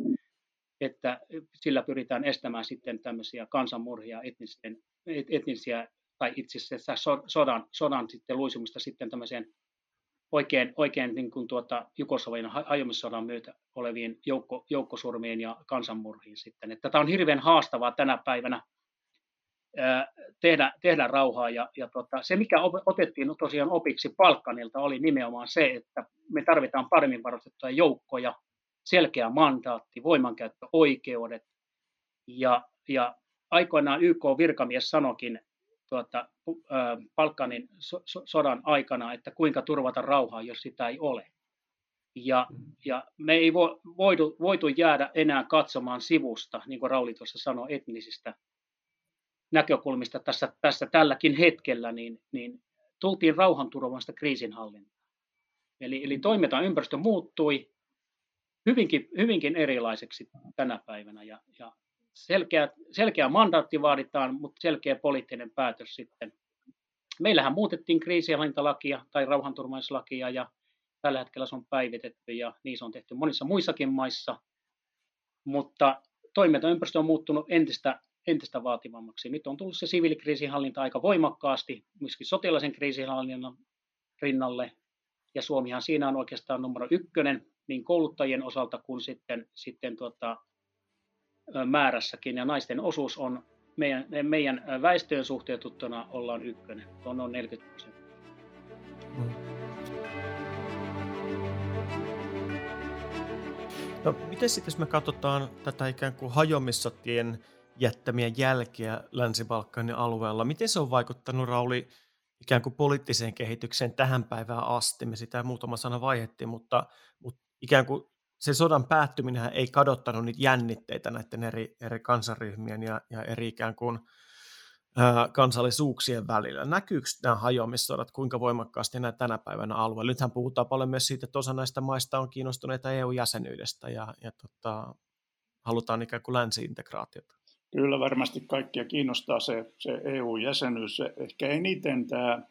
että sillä pyritään estämään sitten tämmöisiä kansanmurhia, etnisten, etnisiä tai itse asiassa sodan, sodan sitten luisumista sitten tämmöiseen oikein, oikein niin kuin tuota, Jugoslavian hajomissodan myötä oleviin joukko, joukkosurmiin ja kansanmurhiin sitten. Että tämä on hirveän haastavaa tänä päivänä ää, tehdä, tehdä rauhaa. Ja, ja tota, se, mikä otettiin tosiaan opiksi Palkkanilta, oli nimenomaan se, että me tarvitaan paremmin varustettuja joukkoja, selkeä mandaatti, voimankäyttöoikeudet. Ja, ja aikoinaan YK-virkamies sanokin tuota, Balkanin so, so, sodan aikana, että kuinka turvata rauhaa, jos sitä ei ole. Ja, ja me ei vo, voitu jäädä enää katsomaan sivusta, niin kuin Rauli tuossa sanoi, etnisistä näkökulmista tässä, tässä tälläkin hetkellä, niin, niin tultiin rauhanturvasta kriisinhallintaan. Eli, eli toimintaympäristö muuttui hyvinkin, hyvinkin erilaiseksi tänä päivänä ja, ja selkeä, selkeä mandaatti vaaditaan, mutta selkeä poliittinen päätös sitten. Meillähän muutettiin kriisihallintalakia tai rauhanturvallisuuslakia ja tällä hetkellä se on päivitetty ja niin se on tehty monissa muissakin maissa, mutta toimintaympäristö on muuttunut entistä, entistä vaativammaksi. Nyt on tullut se siviilikriisinhallinta aika voimakkaasti, myöskin sotilaisen kriisinhallinnan rinnalle, ja Suomihan siinä on oikeastaan numero ykkönen niin kouluttajien osalta kuin sitten, sitten tuota, määrässäkin ja naisten osuus on meidän, meidän väestöön suhteutettuna ollaan ykkönen, on noin 40 prosenttia. No, miten sitten, jos me katsotaan tätä ikään kuin hajomissotien jättämiä jälkeä Länsi-Balkanin alueella, miten se on vaikuttanut, Rauli, ikään kuin poliittiseen kehitykseen tähän päivään asti? Me sitä muutama sana vaihettiin, mutta, mutta ikään kuin se sodan päättyminen ei kadottanut niitä jännitteitä näiden eri, eri kansaryhmien ja, ja eri ikään kuin ää, kansallisuuksien välillä. Näkyykö nämä hajoamissodat kuinka voimakkaasti nämä tänä päivänä alueella? Nythän puhutaan paljon myös siitä, että osa näistä maista on kiinnostuneita EU-jäsenyydestä ja, ja tota, halutaan ikään kuin länsi-integraatiota. Kyllä varmasti kaikkia kiinnostaa se, se EU-jäsenyys. Ehkä eniten tämä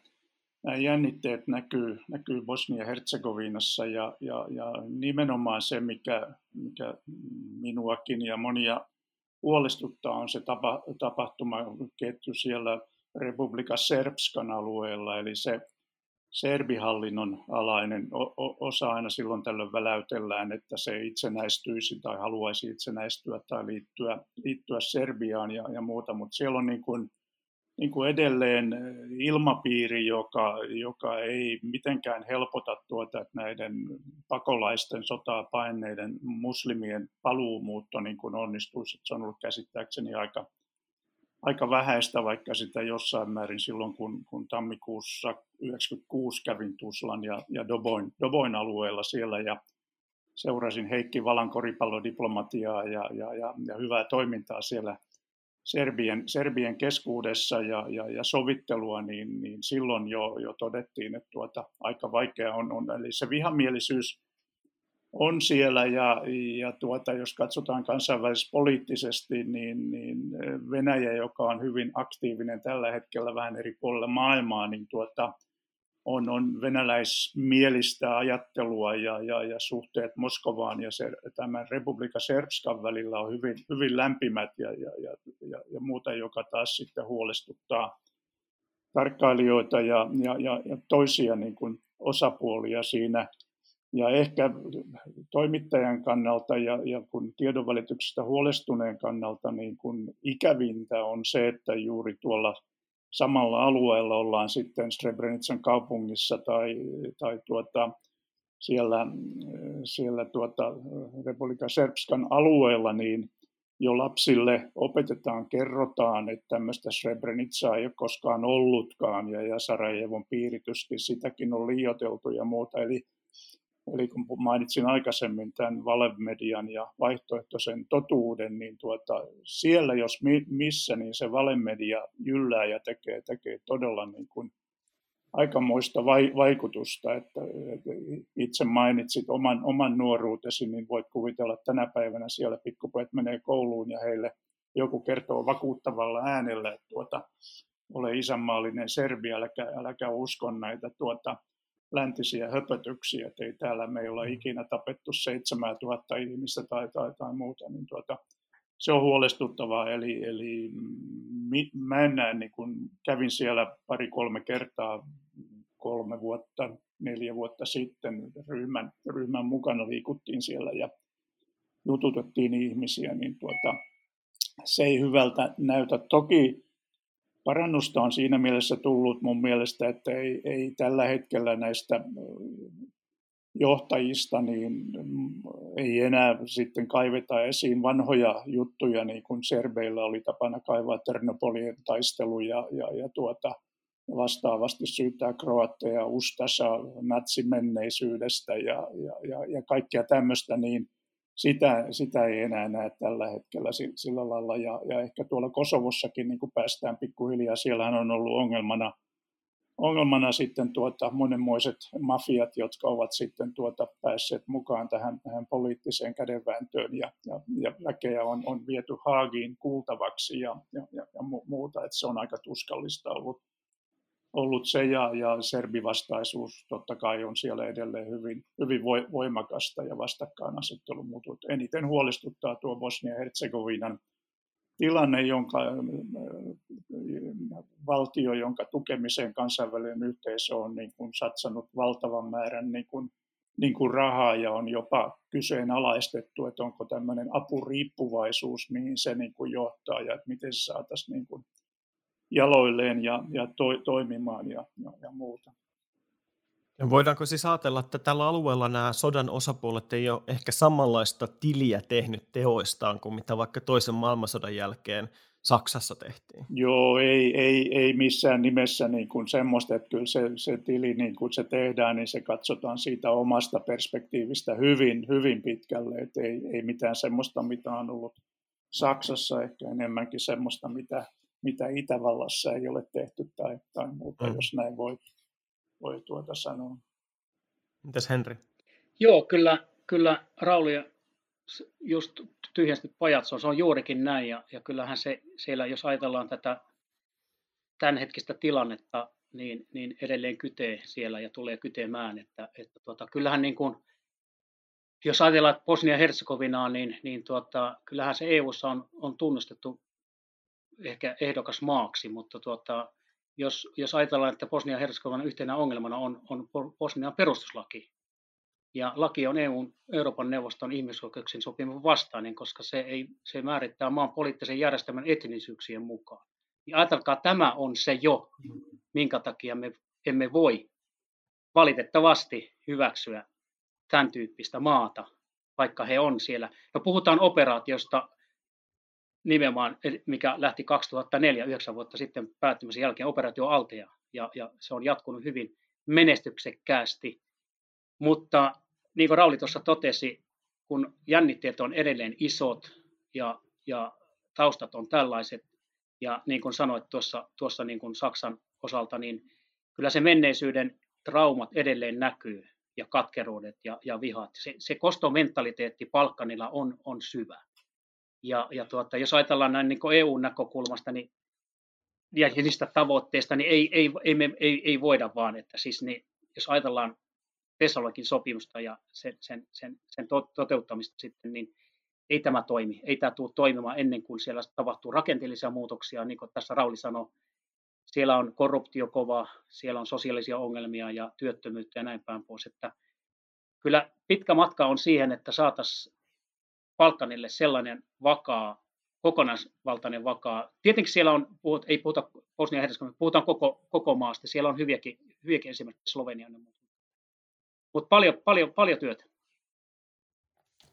nämä jännitteet näkyy, näkyy Bosnia-Herzegovinassa ja, ja, ja nimenomaan se, mikä, mikä minuakin ja monia huolestuttaa, on se tapa, tapahtumaketju siellä Republika Serbskan alueella, eli se serbihallinnon alainen osa aina silloin tällöin väläytellään, että se itsenäistyisi tai haluaisi itsenäistyä tai liittyä, liittyä Serbiaan ja, ja muuta, mutta siellä on niin kuin niin kuin edelleen ilmapiiri, joka, joka ei mitenkään helpota tuota, että näiden pakolaisten sotaa paineiden muslimien paluumuutto niin kuin onnistuisi. Se on ollut käsittääkseni aika, aika vähäistä, vaikka sitä jossain määrin silloin, kun, kun tammikuussa 1996 kävin Tuslan ja, ja Doboin, Doboin alueella siellä ja seurasin Heikki Valan koripallodiplomatiaa ja, ja, ja, ja hyvää toimintaa siellä – Serbien, Serbien keskuudessa ja, ja, ja sovittelua, niin, niin silloin jo, jo todettiin, että tuota, aika vaikea on, on. Eli se vihamielisyys on siellä ja, ja tuota, jos katsotaan kansainvälispoliittisesti, niin, niin Venäjä, joka on hyvin aktiivinen tällä hetkellä vähän eri puolilla maailmaa, niin tuota, on, on venäläismielistä ajattelua ja, ja, ja suhteet Moskovaan ja se, tämän Republika Serbskan välillä on hyvin, hyvin lämpimät ja, ja, ja, ja, ja muuta, joka taas sitten huolestuttaa tarkkailijoita ja, ja, ja, ja toisia niin kuin osapuolia siinä. Ja ehkä toimittajan kannalta ja, ja kun tiedonvälityksestä huolestuneen kannalta niin kun ikävintä on se, että juuri tuolla samalla alueella ollaan sitten Srebrenican kaupungissa tai, tai tuota, siellä, siellä tuota Republika Serbskan alueella, niin jo lapsille opetetaan, kerrotaan, että tämmöistä Srebrenicaa ei ole koskaan ollutkaan ja, ja Sarajevon piirityskin, sitäkin on liioteltu ja muuta. Eli Eli kun mainitsin aikaisemmin tämän valemedian ja vaihtoehtoisen totuuden, niin tuota, siellä jos missä, niin se valemedia jyllää ja tekee, tekee todella niin kuin aikamoista vai, vaikutusta, että, että itse mainitsit oman, oman nuoruutesi, niin voit kuvitella tänä päivänä siellä pikkupojat menee kouluun ja heille joku kertoo vakuuttavalla äänellä, että tuota, ole isänmaallinen Serbia, äläkä, äläkä usko näitä tuota, läntisiä höpötyksiä, että ei täällä meillä ole ikinä tapettu 7000 ihmistä tai, tai, tai muuta, niin tuota, se on huolestuttavaa. Eli, eli mi, mä en näe, niin kun kävin siellä pari-kolme kertaa kolme vuotta, neljä vuotta sitten ryhmän, ryhmän mukana liikuttiin siellä ja jututettiin ihmisiä, niin tuota, se ei hyvältä näytä. Toki parannusta on siinä mielessä tullut mun mielestä, että ei, ei tällä hetkellä näistä johtajista niin ei enää sitten kaiveta esiin vanhoja juttuja, niin kuin Serbeillä oli tapana kaivaa Ternopolien taistelu ja, ja, ja tuota, vastaavasti syyttää Kroatteja Ustasa natsimenneisyydestä ja, ja, ja, ja kaikkea tämmöistä, niin sitä, sitä ei enää näe tällä hetkellä sillä lailla. Ja, ja ehkä tuolla Kosovossakin niin kuin päästään pikkuhiljaa, siellähän on ollut ongelmana, ongelmana sitten tuota, monenmoiset mafiat, jotka ovat sitten tuota päässeet mukaan tähän, tähän poliittiseen kädenvääntöön. Ja, ja, ja väkeä on, on viety Haagiin kuultavaksi ja, ja, ja, muuta, että se on aika tuskallista ollut ollut se ja, ja serbivastaisuus totta kai on siellä edelleen hyvin, hyvin voimakasta ja vastakkainasettelu muutut. Eniten huolestuttaa tuo Bosnia-Herzegovinan tilanne, jonka valtio, jonka tukemiseen kansainvälinen yhteisö on niin kuin satsannut valtavan määrän niin kuin, niin kuin rahaa ja on jopa kyseenalaistettu, että onko tämmöinen apuriippuvaisuus, mihin se niin kuin johtaa ja että miten se saataisiin niin kuin jaloilleen ja, ja to, toimimaan ja, ja, ja muuta. Ja voidaanko siis ajatella, että tällä alueella nämä sodan osapuolet ei ole ehkä samanlaista tiliä tehnyt teoistaan kuin mitä vaikka toisen maailmansodan jälkeen Saksassa tehtiin? Joo, ei, ei, ei missään nimessä niin kuin semmoista, että kyllä se, se tili, niin kuin se tehdään, niin se katsotaan siitä omasta perspektiivistä hyvin, hyvin pitkälle, että ei, ei mitään semmoista, mitä on ollut Saksassa, ehkä enemmänkin semmoista, mitä mitä Itävallassa ei ole tehty tai, tai muuta, mm. jos näin voi, voi tuota sanoa. Mitäs Henri? Joo, kyllä, kyllä Rauli just tyhjästi pajatso, se on juurikin näin ja, ja kyllähän se siellä, jos ajatellaan tätä tämänhetkistä tilannetta, niin, niin edelleen kytee siellä ja tulee kytemään, että, että tuota, kyllähän niin kuin, jos ajatellaan Bosnia-Herzegovinaa, niin, niin tuota, kyllähän se EUssa on, on tunnustettu ehkä ehdokas maaksi, mutta tuota, jos, jos ajatellaan, että Bosnia-Herzegovinan yhtenä ongelmana on, on Bosnian perustuslaki, ja laki on EUn, Euroopan neuvoston ihmisoikeuksien sopimus vastainen, koska se, ei, se määrittää maan poliittisen järjestelmän etnisyyksien mukaan. Niin ajatelkaa, tämä on se jo, minkä takia me emme voi valitettavasti hyväksyä tämän tyyppistä maata, vaikka he on siellä. No puhutaan operaatiosta, nimenomaan, mikä lähti 2004, yhdeksän vuotta sitten päättymisen jälkeen operaatio Altea, ja, ja se on jatkunut hyvin menestyksekkäästi. Mutta niin kuin Rauli tuossa totesi, kun jännitteet on edelleen isot ja, ja taustat on tällaiset, ja niin kuin sanoit tuossa, tuossa niin kuin Saksan osalta, niin kyllä se menneisyyden traumat edelleen näkyy ja katkeruudet ja, ja vihat. Se, se kostomentaliteetti Palkkanilla on, on syvä. Ja, ja tuota, jos ajatellaan näin niin EU-näkökulmasta niin, ja niistä tavoitteista, niin ei, ei, ei, me, ei, ei voida vaan, että siis niin, jos ajatellaan Tesalokin sopimusta ja sen, sen, sen, sen toteuttamista sitten, niin ei tämä toimi. Ei tämä tule toimimaan ennen kuin siellä tapahtuu rakenteellisia muutoksia, niin kuin tässä Rauli sanoi. Siellä on korruptio kova, siellä on sosiaalisia ongelmia ja työttömyyttä ja näin päin pois. Että kyllä pitkä matka on siihen, että saataisiin Balkanille sellainen vakaa, kokonaisvaltainen vakaa. Tietenkin siellä on, ei puhuta bosnia herzegovina puhutaan koko, koko maasta. Siellä on hyviäkin, hyviäkin esimerkiksi Slovenia. Mutta paljon, paljon, paljon työtä.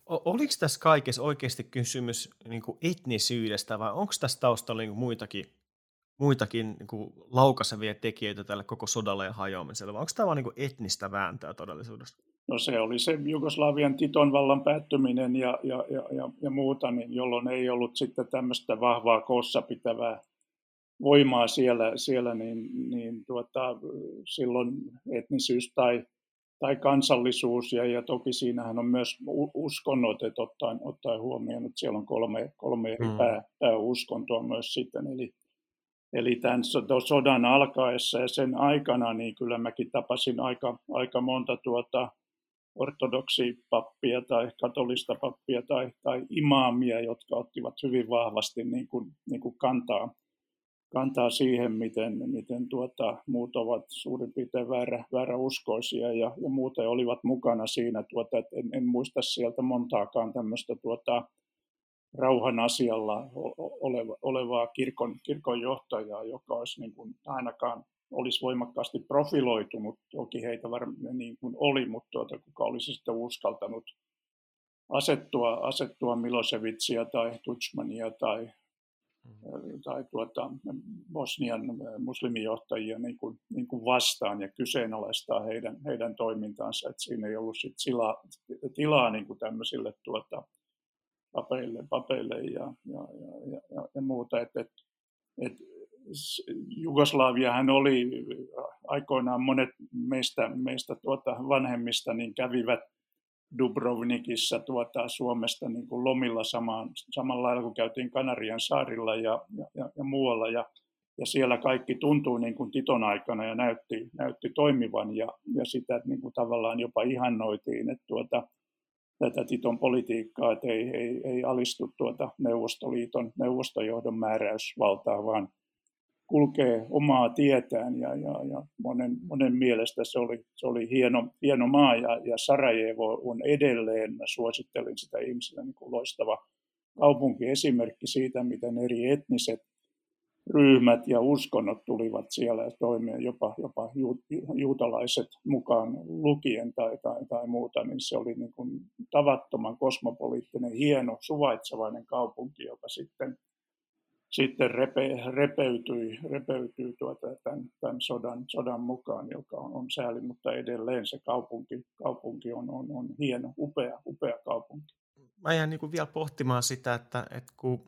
Oliko tässä kaikessa oikeasti kysymys niin etnisyydestä vai onko tässä taustalla niin muitakin, muitakin niin kuin laukaisevia tekijöitä tälle koko sodalle ja hajoamiselle vai onko tämä vain niin etnistä vääntöä todellisuudessa? No se oli se Jugoslavian Titon vallan päättyminen ja, ja, ja, ja, ja muuta, niin jolloin ei ollut sitten tämmöistä vahvaa koossa pitävää voimaa siellä, siellä niin, niin tuota, silloin etnisyys tai, tai kansallisuus, ja, ja toki siinähän on myös uskonnot, että ottaen, ottaen huomioon, että siellä on kolme, kolme eri mm. pää, pääuskontoa myös sitten, eli, eli tämän sodan alkaessa ja sen aikana, niin kyllä mäkin tapasin aika, aika monta tuota, ortodoksipappia tai katolista pappia tai, tai imaamia, jotka ottivat hyvin vahvasti niin kuin, niin kuin kantaa, kantaa siihen, miten, miten tuota, muut ovat suurin piirtein väärä, vääräuskoisia ja, ja muuten olivat mukana siinä, tuota, että en, en muista sieltä montaakaan tämmöistä tuota, rauhan asialla oleva, olevaa kirkon, kirkon johtajaa, joka olisi niin kuin ainakaan olisi voimakkaasti profiloitunut. Toki heitä varmaan niin kuin oli, mutta tuota, kuka olisi sitten uskaltanut asettua, asettua Milosevicia tai Tuchmania tai, mm. tai tuota, Bosnian muslimijohtajia niin kuin, niin kuin vastaan ja kyseenalaistaa heidän, heidän toimintaansa. Että siinä ei ollut sit sila, tilaa niin kuin tämmöisille tuota, papeille, papeille ja, ja, ja, ja, ja muuta. Et, et, et Jugoslaviahan oli aikoinaan monet meistä, meistä tuota vanhemmista niin kävivät Dubrovnikissa tuota Suomesta niin kuin lomilla samaan, samalla lailla kuin käytiin Kanarian saarilla ja, ja, ja muualla. Ja, ja siellä kaikki tuntui niin kuin Titon aikana ja näytti, näytti toimivan ja, ja sitä niin kuin tavallaan jopa ihannoitiin, että tuota, tätä Titon politiikkaa, että ei, ei, ei alistu tuota Neuvostoliiton neuvostojohdon määräysvaltaa, vaan kulkee omaa tietään ja, ja, ja monen, monen mielestä se oli, se oli hieno, hieno maa ja, ja Sarajevo on edelleen, mä suosittelin sitä ihmisille niin kuin loistava kaupunki, esimerkki siitä, miten eri etniset ryhmät ja uskonnot tulivat siellä toimeen, jopa, jopa ju, juutalaiset mukaan lukien tai, tai, tai muuta, niin se oli niin kuin tavattoman kosmopoliittinen, hieno, suvaitsevainen kaupunki, joka sitten sitten repe, repeytyi, repeytyi tuota, tämän, tämän sodan, sodan mukaan, joka on, on sääli, mutta edelleen se kaupunki, kaupunki on, on, on hieno, upea, upea kaupunki. Mä jään niin vielä pohtimaan sitä, että, että kun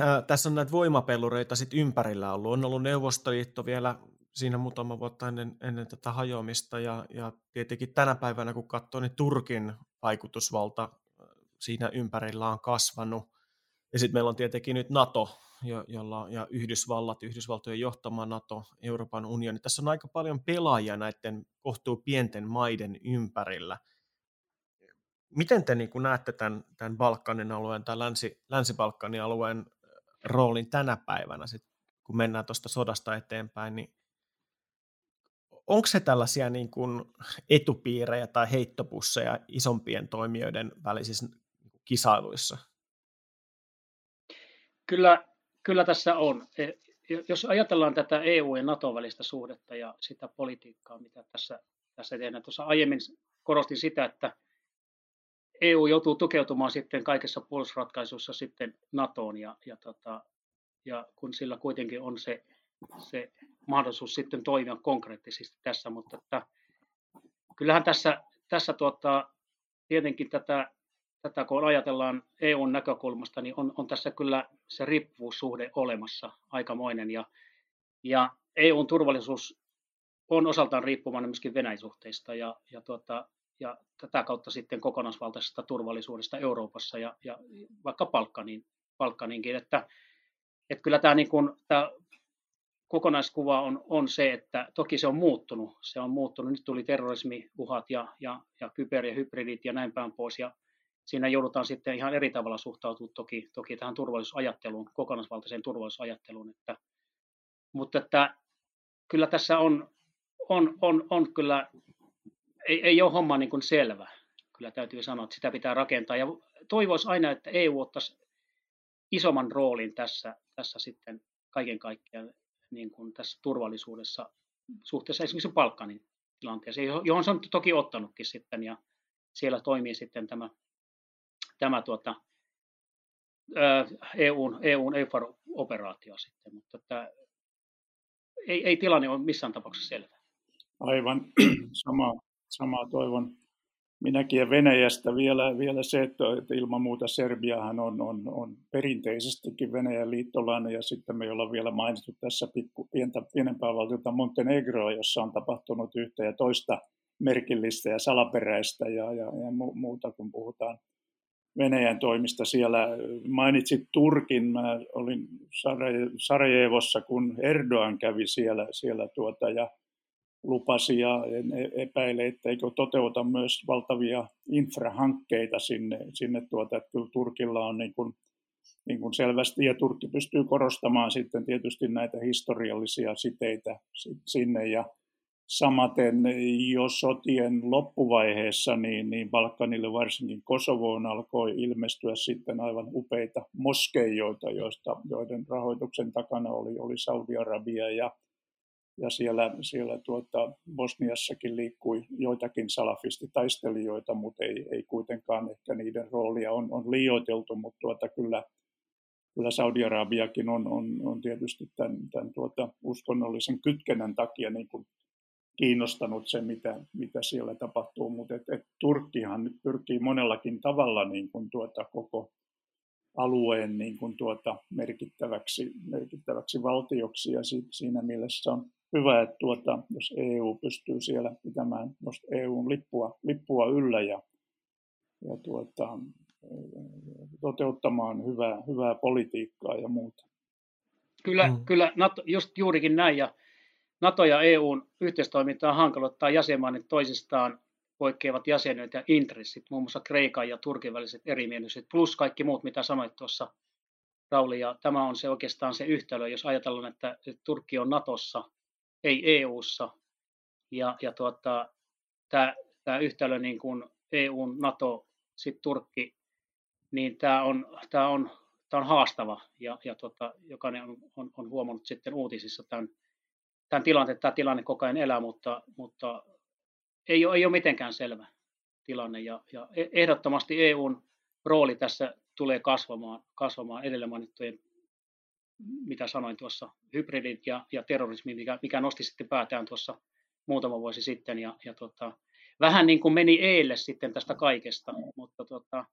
ää, tässä on näitä voimapelureita sit ympärillä ollut, on ollut Neuvostoliitto vielä siinä muutama vuotta ennen, ennen tätä hajoamista ja, ja tietenkin tänä päivänä kun katsoo, niin Turkin vaikutusvalta siinä ympärillä on kasvanut ja sitten meillä on tietenkin nyt NATO, jo, jolla, ja Yhdysvallat, Yhdysvaltojen johtama NATO, Euroopan unioni. Tässä on aika paljon pelaajia näiden kohtuu pienten maiden ympärillä. Miten te niin näette tämän, tämän Balkanin alueen tai Länsi, Länsi-Balkanin alueen roolin tänä päivänä, sit, kun mennään tuosta sodasta eteenpäin, niin onko se tällaisia niin kuin etupiirejä tai heittopusseja isompien toimijoiden välisissä kisailuissa? Kyllä, kyllä tässä on. E, jos ajatellaan tätä EU- ja NATO välistä suhdetta ja sitä politiikkaa, mitä tässä, tässä tehdään, tuossa aiemmin korostin sitä, että EU joutuu tukeutumaan sitten kaikessa puolustusratkaisussa sitten NATOon ja, ja, tota, ja kun sillä kuitenkin on se, se mahdollisuus sitten toimia konkreettisesti tässä, mutta että, kyllähän tässä, tässä tuota, tietenkin tätä tätä kun ajatellaan EUn näkökulmasta, niin on, on tässä kyllä se riippuvuussuhde olemassa aikamoinen. Ja, ja EUn turvallisuus on osaltaan riippuvainen myöskin Venäjän suhteista ja, ja, tuota, ja tätä kautta sitten kokonaisvaltaisesta turvallisuudesta Euroopassa ja, ja vaikka Balkanin, Balkaninkin. Että, että kyllä tämä, niin kuin, tämä kokonaiskuva on, on se, että toki se on muuttunut. Se on muuttunut. Nyt tuli terrorismiuhat ja, ja, ja kyber- ja hybridit ja näin päin pois. Ja siinä joudutaan sitten ihan eri tavalla suhtautumaan toki, toki tähän turvallisuusajatteluun, kokonaisvaltaiseen turvallisuusajatteluun. Että, mutta että kyllä tässä on, on, on, on kyllä, ei, ei ole homma niin kuin selvä. Kyllä täytyy sanoa, että sitä pitää rakentaa. Ja toivoisi aina, että EU ottaisi isomman roolin tässä, tässä sitten kaiken kaikkiaan niin kuin tässä turvallisuudessa suhteessa esimerkiksi Balkanin tilanteeseen, johon se on toki ottanutkin sitten, ja siellä toimii sitten tämä tämä tuota, EUn, EUn EUFAR-operaatio sitten, mutta että ei, ei tilanne ole missään tapauksessa selvä. Aivan, sama, samaa toivon, minäkin ja Venäjästä vielä, vielä se, että, että ilman muuta Serbiahan on, on, on perinteisestikin Venäjän liittolainen ja sitten me ollaan vielä mainittu tässä pikku, pientä, pienempää valtiota Montenegroa, jossa on tapahtunut yhtä ja toista merkillistä ja salaperäistä ja, ja, ja muuta, kun puhutaan Venäjän toimista siellä. Mainitsit Turkin, mä olin Sarajevossa, kun Erdogan kävi siellä, siellä tuota, ja lupasi ja e-, epäile, että eikö toteuta myös valtavia infrahankkeita sinne, sinne tuota, että kyllä Turkilla on niin kuin, niin kuin selvästi, ja Turkki pystyy korostamaan sitten tietysti näitä historiallisia siteitä sinne, ja samaten jo sotien loppuvaiheessa, niin, niin Balkanille varsinkin Kosovoon alkoi ilmestyä sitten aivan upeita moskeijoita, joista, joiden rahoituksen takana oli, oli Saudi-Arabia ja ja siellä, siellä tuota, Bosniassakin liikkui joitakin salafistitaistelijoita, mutta ei, ei kuitenkaan ehkä niiden roolia on, on liioiteltu, mutta tuota, kyllä, kyllä Saudi-Arabiakin on, on, on tietysti tämän, tämän tuota, uskonnollisen kytkennän takia niin kuin kiinnostanut se, mitä, mitä siellä tapahtuu, mutta et, et Turkkihan nyt pyrkii monellakin tavalla niin kuin tuota, koko alueen niin kuin tuota, merkittäväksi, merkittäväksi valtioksi ja siinä mielessä on hyvä, että tuota, jos EU pystyy siellä pitämään EUn lippua, lippua yllä ja, ja tuota, toteuttamaan hyvää, hyvää politiikkaa ja muuta. Kyllä, mm. kyllä NATO, just juurikin näin. Ja NATO ja EUn yhteistoimintaa hankaloittaa jäsenmaat toisistaan poikkeavat jäsenyydet ja intressit, muun muassa Kreikan ja Turkin väliset erimielisyydet, plus kaikki muut, mitä sanoit tuossa, Rauli. Ja tämä on se oikeastaan se yhtälö, jos ajatellaan, että Turkki on Natossa – ei EU:ssa. Ja, ja tuota, tämä, tämä yhtälö niin kuin EU, NATO, sitten Turkki, niin tämä on, tämä on, tämä on haastava ja, ja tuota, jokainen on, on, on, huomannut sitten uutisissa tämän, tämän tilanteen, tämä tilanne koko ajan elää, mutta, mutta ei, ole, ei ole mitenkään selvä tilanne ja, ja e, ehdottomasti EUn rooli tässä tulee kasvamaan, kasvamaan edellä mainittujen mitä sanoin tuossa, hybridit ja, ja terrorismi, mikä, mikä nosti sitten päätään tuossa muutama vuosi sitten. Ja, ja tota, vähän niin kuin meni eille sitten tästä kaikesta, mutta tota,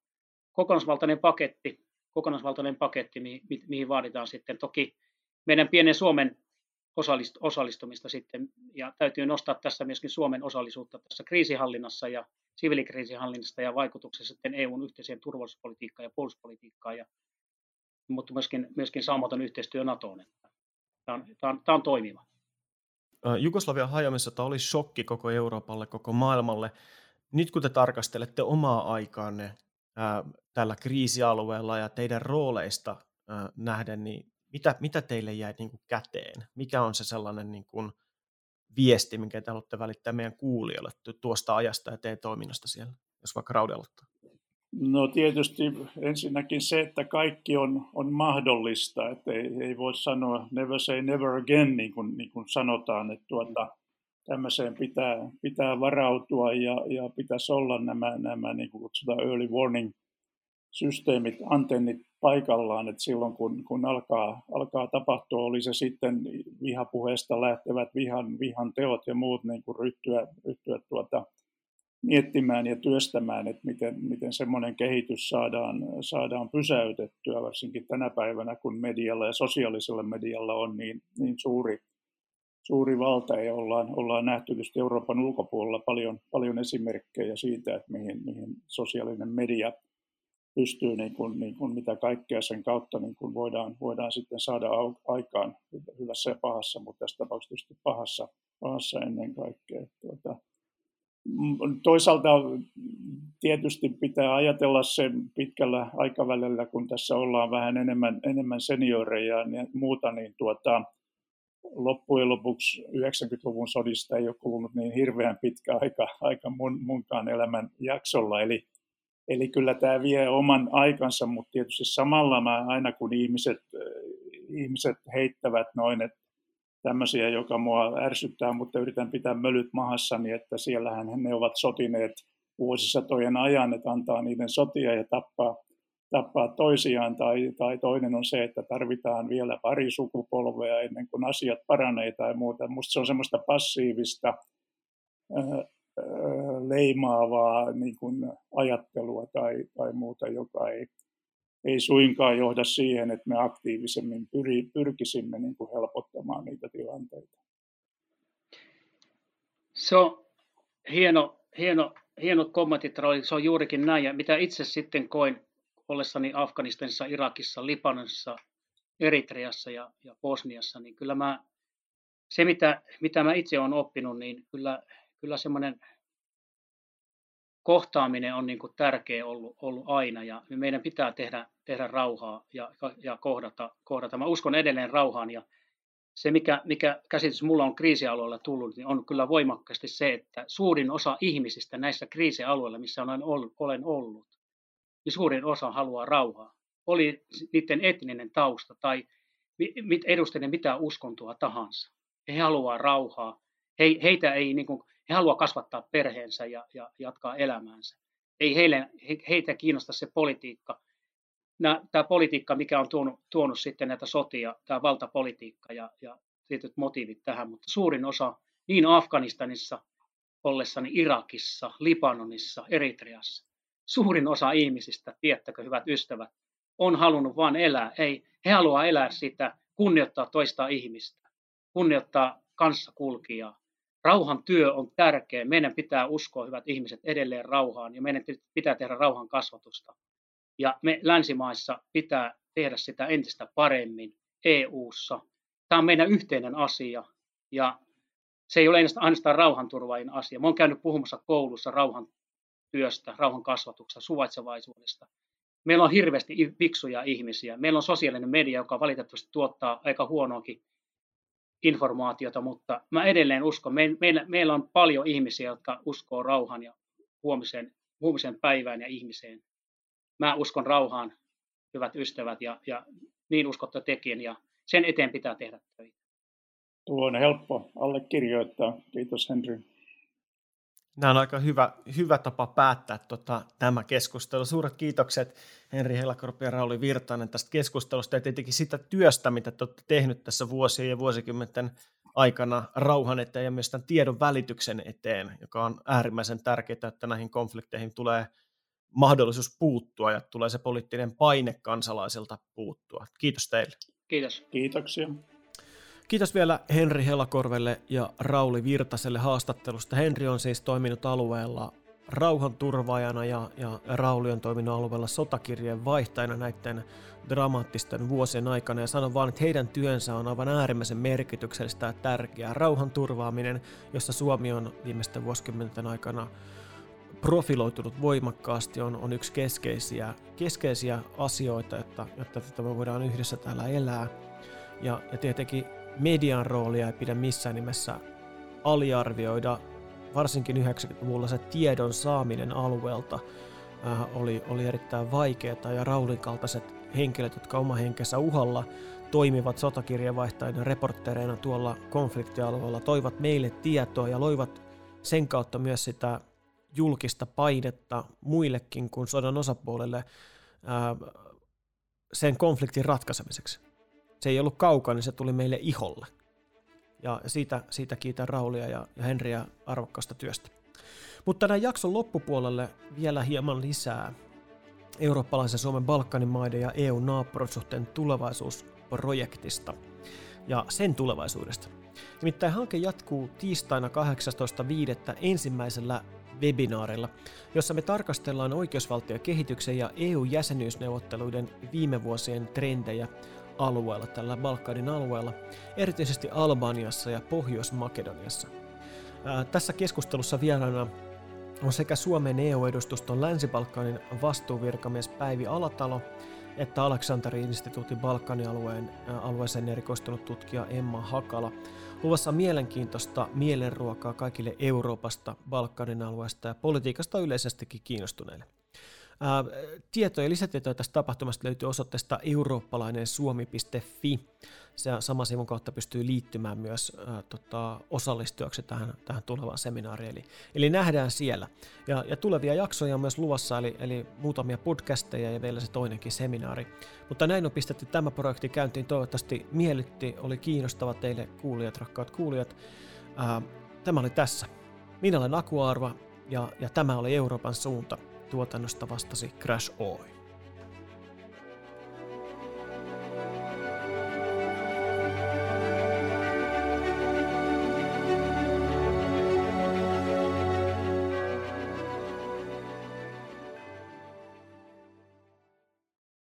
kokonaisvaltainen paketti, kokonaisvaltainen paketti, mihin, mihin vaaditaan sitten toki meidän pienen Suomen osallistumista sitten, ja täytyy nostaa tässä myöskin Suomen osallisuutta tässä kriisihallinnassa ja siviilikriisihallinnasta ja vaikutuksessa sitten EUn yhteiseen turvallisuuspolitiikkaan ja puolustuspolitiikkaan ja mutta myöskin, myöskin saumaton yhteistyö NATOon. Tämä, on, tämä, on, tämä on toimiva. Jugoslavian hajoamisesta oli shokki koko Euroopalle, koko maailmalle. Nyt kun te tarkastelette omaa aikaanne ää, tällä kriisialueella ja teidän rooleista ää, nähden, niin mitä, mitä teille jäi niin kuin käteen? Mikä on se sellainen niin kuin viesti, minkä te haluatte välittää meidän kuulijoille tuosta ajasta ja teidän toiminnasta siellä, jos vaikka Raude aloittaa? No tietysti ensinnäkin se, että kaikki on, on mahdollista, että ei, ei voi sanoa never say never again, niin kuin, niin kuin sanotaan, että tuota, tämmöiseen pitää, pitää varautua ja, ja pitäisi olla nämä, nämä niin kuin kutsutaan early warning systeemit, antennit paikallaan, että silloin kun, kun alkaa, alkaa tapahtua, oli se sitten vihapuheesta lähtevät vihan, vihan teot ja muut, niin kuin ryhtyä, ryhtyä tuota, miettimään ja työstämään, että miten, miten semmoinen kehitys saadaan, saadaan pysäytettyä, varsinkin tänä päivänä, kun medialla ja sosiaalisella medialla on niin, niin suuri, suuri valta ja ollaan, ollaan nähty tietysti Euroopan ulkopuolella paljon, paljon esimerkkejä siitä, että mihin, mihin sosiaalinen media pystyy, niin kuin, niin kuin mitä kaikkea sen kautta niin kuin voidaan, voidaan sitten saada aikaan hyvässä ja pahassa, mutta tässä tapauksessa tietysti pahassa, pahassa ennen kaikkea. Tuota, Toisaalta tietysti pitää ajatella se pitkällä aikavälillä, kun tässä ollaan vähän enemmän, enemmän senioreja ja muuta, niin tuota, loppujen lopuksi 90-luvun sodista ei ole kulunut niin hirveän pitkä aika, aika mun, munkaan elämän jaksolla. Eli, eli kyllä tämä vie oman aikansa, mutta tietysti samalla mä aina kun ihmiset, ihmiset heittävät noin, että tämmöisiä, joka mua ärsyttää, mutta yritän pitää mölyt mahassani, että siellähän ne ovat sotineet vuosisatojen ajan, että antaa niiden sotia ja tappaa, tappaa toisiaan, tai, tai toinen on se, että tarvitaan vielä pari sukupolvea ennen kuin asiat paranee tai muuta. Musta se on semmoista passiivista leimaavaa niin kuin ajattelua tai, tai muuta, joka ei, ei suinkaan johda siihen, että me aktiivisemmin pyri, pyrkisimme niin kuin helpottamaan niitä tilanteita. Se on hieno, hieno, hieno kommentti, se on juurikin näin. Ja mitä itse sitten koin ollessani Afganistanissa, Irakissa, Libanonissa, Eritreassa ja, ja Bosniassa, niin kyllä mä, se mitä, mitä mä itse olen oppinut, niin kyllä, kyllä semmoinen kohtaaminen on niin kuin tärkeä ollut, ollut aina ja meidän pitää tehdä, tehdä rauhaa ja, ja kohdata, kohdata. Mä uskon edelleen rauhaan ja se, mikä, mikä käsitys mulla on kriisialueella tullut, niin on kyllä voimakkaasti se, että suurin osa ihmisistä näissä kriisialueilla, missä olen ollut, olen ollut niin suurin osa haluaa rauhaa. Oli niiden etninen tausta tai edustajien mitä uskontoa tahansa. He haluaa rauhaa. He, heitä ei, niin kuin, he haluaa kasvattaa perheensä ja, ja jatkaa elämäänsä. Ei heille, he, heitä kiinnosta se politiikka. tämä politiikka, mikä on tuonut, tuonut sitten näitä sotia, tämä valtapolitiikka ja, ja tietyt motiivit tähän, mutta suurin osa niin Afganistanissa ollessani Irakissa, Libanonissa, Eritreassa, suurin osa ihmisistä, tiettäkö hyvät ystävät, on halunnut vain elää. Ei, he haluaa elää sitä, kunnioittaa toista ihmistä, kunnioittaa kanssakulkijaa. Rauhan työ on tärkeä. Meidän pitää uskoa, hyvät ihmiset, edelleen rauhaan ja meidän pitää tehdä rauhan kasvatusta. Ja me länsimaissa pitää tehdä sitä entistä paremmin EU:ssa. Tämä on meidän yhteinen asia ja se ei ole ainoastaan rauhanturvaajien asia. Mä olen käynyt puhumassa koulussa rauhan työstä, rauhan kasvatuksesta, suvaitsevaisuudesta. Meillä on hirveästi fiksuja ihmisiä. Meillä on sosiaalinen media, joka valitettavasti tuottaa aika huonoakin informaatiota, mutta mä edelleen uskon, me, meillä, meillä on paljon ihmisiä, jotka uskoo rauhan ja huomisen, huomisen päivään ja ihmiseen. Mä uskon rauhaan, hyvät ystävät, ja, ja niin uskotte tekin, ja sen eteen pitää tehdä töitä. Tuo on helppo allekirjoittaa. Kiitos Henry. Nämä on aika hyvä, hyvä tapa päättää tota, tämä keskustelu. Suuret kiitokset Henri Helakorpi ja Rauli Virtanen tästä keskustelusta ja tietenkin sitä työstä, mitä te olette tehnyt tässä vuosien ja vuosikymmenten aikana rauhan eteen ja myös tämän tiedon välityksen eteen, joka on äärimmäisen tärkeää, että näihin konflikteihin tulee mahdollisuus puuttua ja tulee se poliittinen paine kansalaisilta puuttua. Kiitos teille. Kiitos. Kiitoksia. Kiitos vielä Henri Helakorvelle ja Rauli Virtaselle haastattelusta. Henri on siis toiminut alueella rauhanturvaajana ja, ja Rauli on toiminut alueella sotakirjeen vaihtajana näiden dramaattisten vuosien aikana ja sanon vaan, että heidän työnsä on aivan äärimmäisen merkityksellistä ja tärkeää. Rauhan turvaaminen, jossa Suomi on viimeisten vuosikymmenten aikana profiloitunut voimakkaasti, on, on yksi keskeisiä, keskeisiä asioita, että, että tätä me voidaan yhdessä täällä elää. Ja, ja tietenkin median roolia ei pidä missään nimessä aliarvioida. Varsinkin 90-luvulla se tiedon saaminen alueelta äh, oli, oli erittäin vaikeaa ja Raulin kaltaiset henkilöt, jotka oma henkensä uhalla toimivat sotakirjavaihtajina reporttereina tuolla konfliktialueella, toivat meille tietoa ja loivat sen kautta myös sitä julkista painetta muillekin kuin sodan osapuolelle äh, sen konfliktin ratkaisemiseksi se ei ollut kaukana, niin se tuli meille iholle. Ja siitä, siitä kiitän Raulia ja, ja Henriä arvokkaasta työstä. Mutta tämän jakson loppupuolelle vielä hieman lisää eurooppalaisen Suomen Balkanin maiden ja EU-naapurisuhteen tulevaisuusprojektista ja sen tulevaisuudesta. Nimittäin hanke jatkuu tiistaina 18.5. ensimmäisellä webinaarilla, jossa me tarkastellaan oikeusvaltiokehityksen ja EU-jäsenyysneuvotteluiden viime vuosien trendejä alueella, tällä Balkanin alueella, erityisesti Albaniassa ja Pohjois-Makedoniassa. Tässä keskustelussa vieraana on sekä Suomen EU-edustuston Länsi-Balkanin vastuuvirkamies Päivi Alatalo että Aleksanteri-instituutin Balkanin alueen, alueeseen erikoistunut tutkija Emma Hakala. Luvassa mielenkiintoista mielenruokaa kaikille Euroopasta, Balkanin alueesta ja politiikasta yleisestikin kiinnostuneille. Tietoja, lisätietoja tästä tapahtumasta löytyy osoitteesta eurooppalainen suomi.fi. Se sama sivun kautta pystyy liittymään myös ää, tota, osallistujaksi tähän, tähän tulevaan seminaariin. Eli, eli nähdään siellä. Ja, ja tulevia jaksoja on myös luvassa, eli, eli muutamia podcasteja ja vielä se toinenkin seminaari. Mutta näin on pistetty tämä projekti käyntiin. Toivottavasti miellytti, oli kiinnostava teille kuulijat, rakkaat kuulijat. Ää, tämä oli tässä. Minä olen Aku Arva ja, ja tämä oli Euroopan suunta. Tuotannosta vastasi Crash Oy.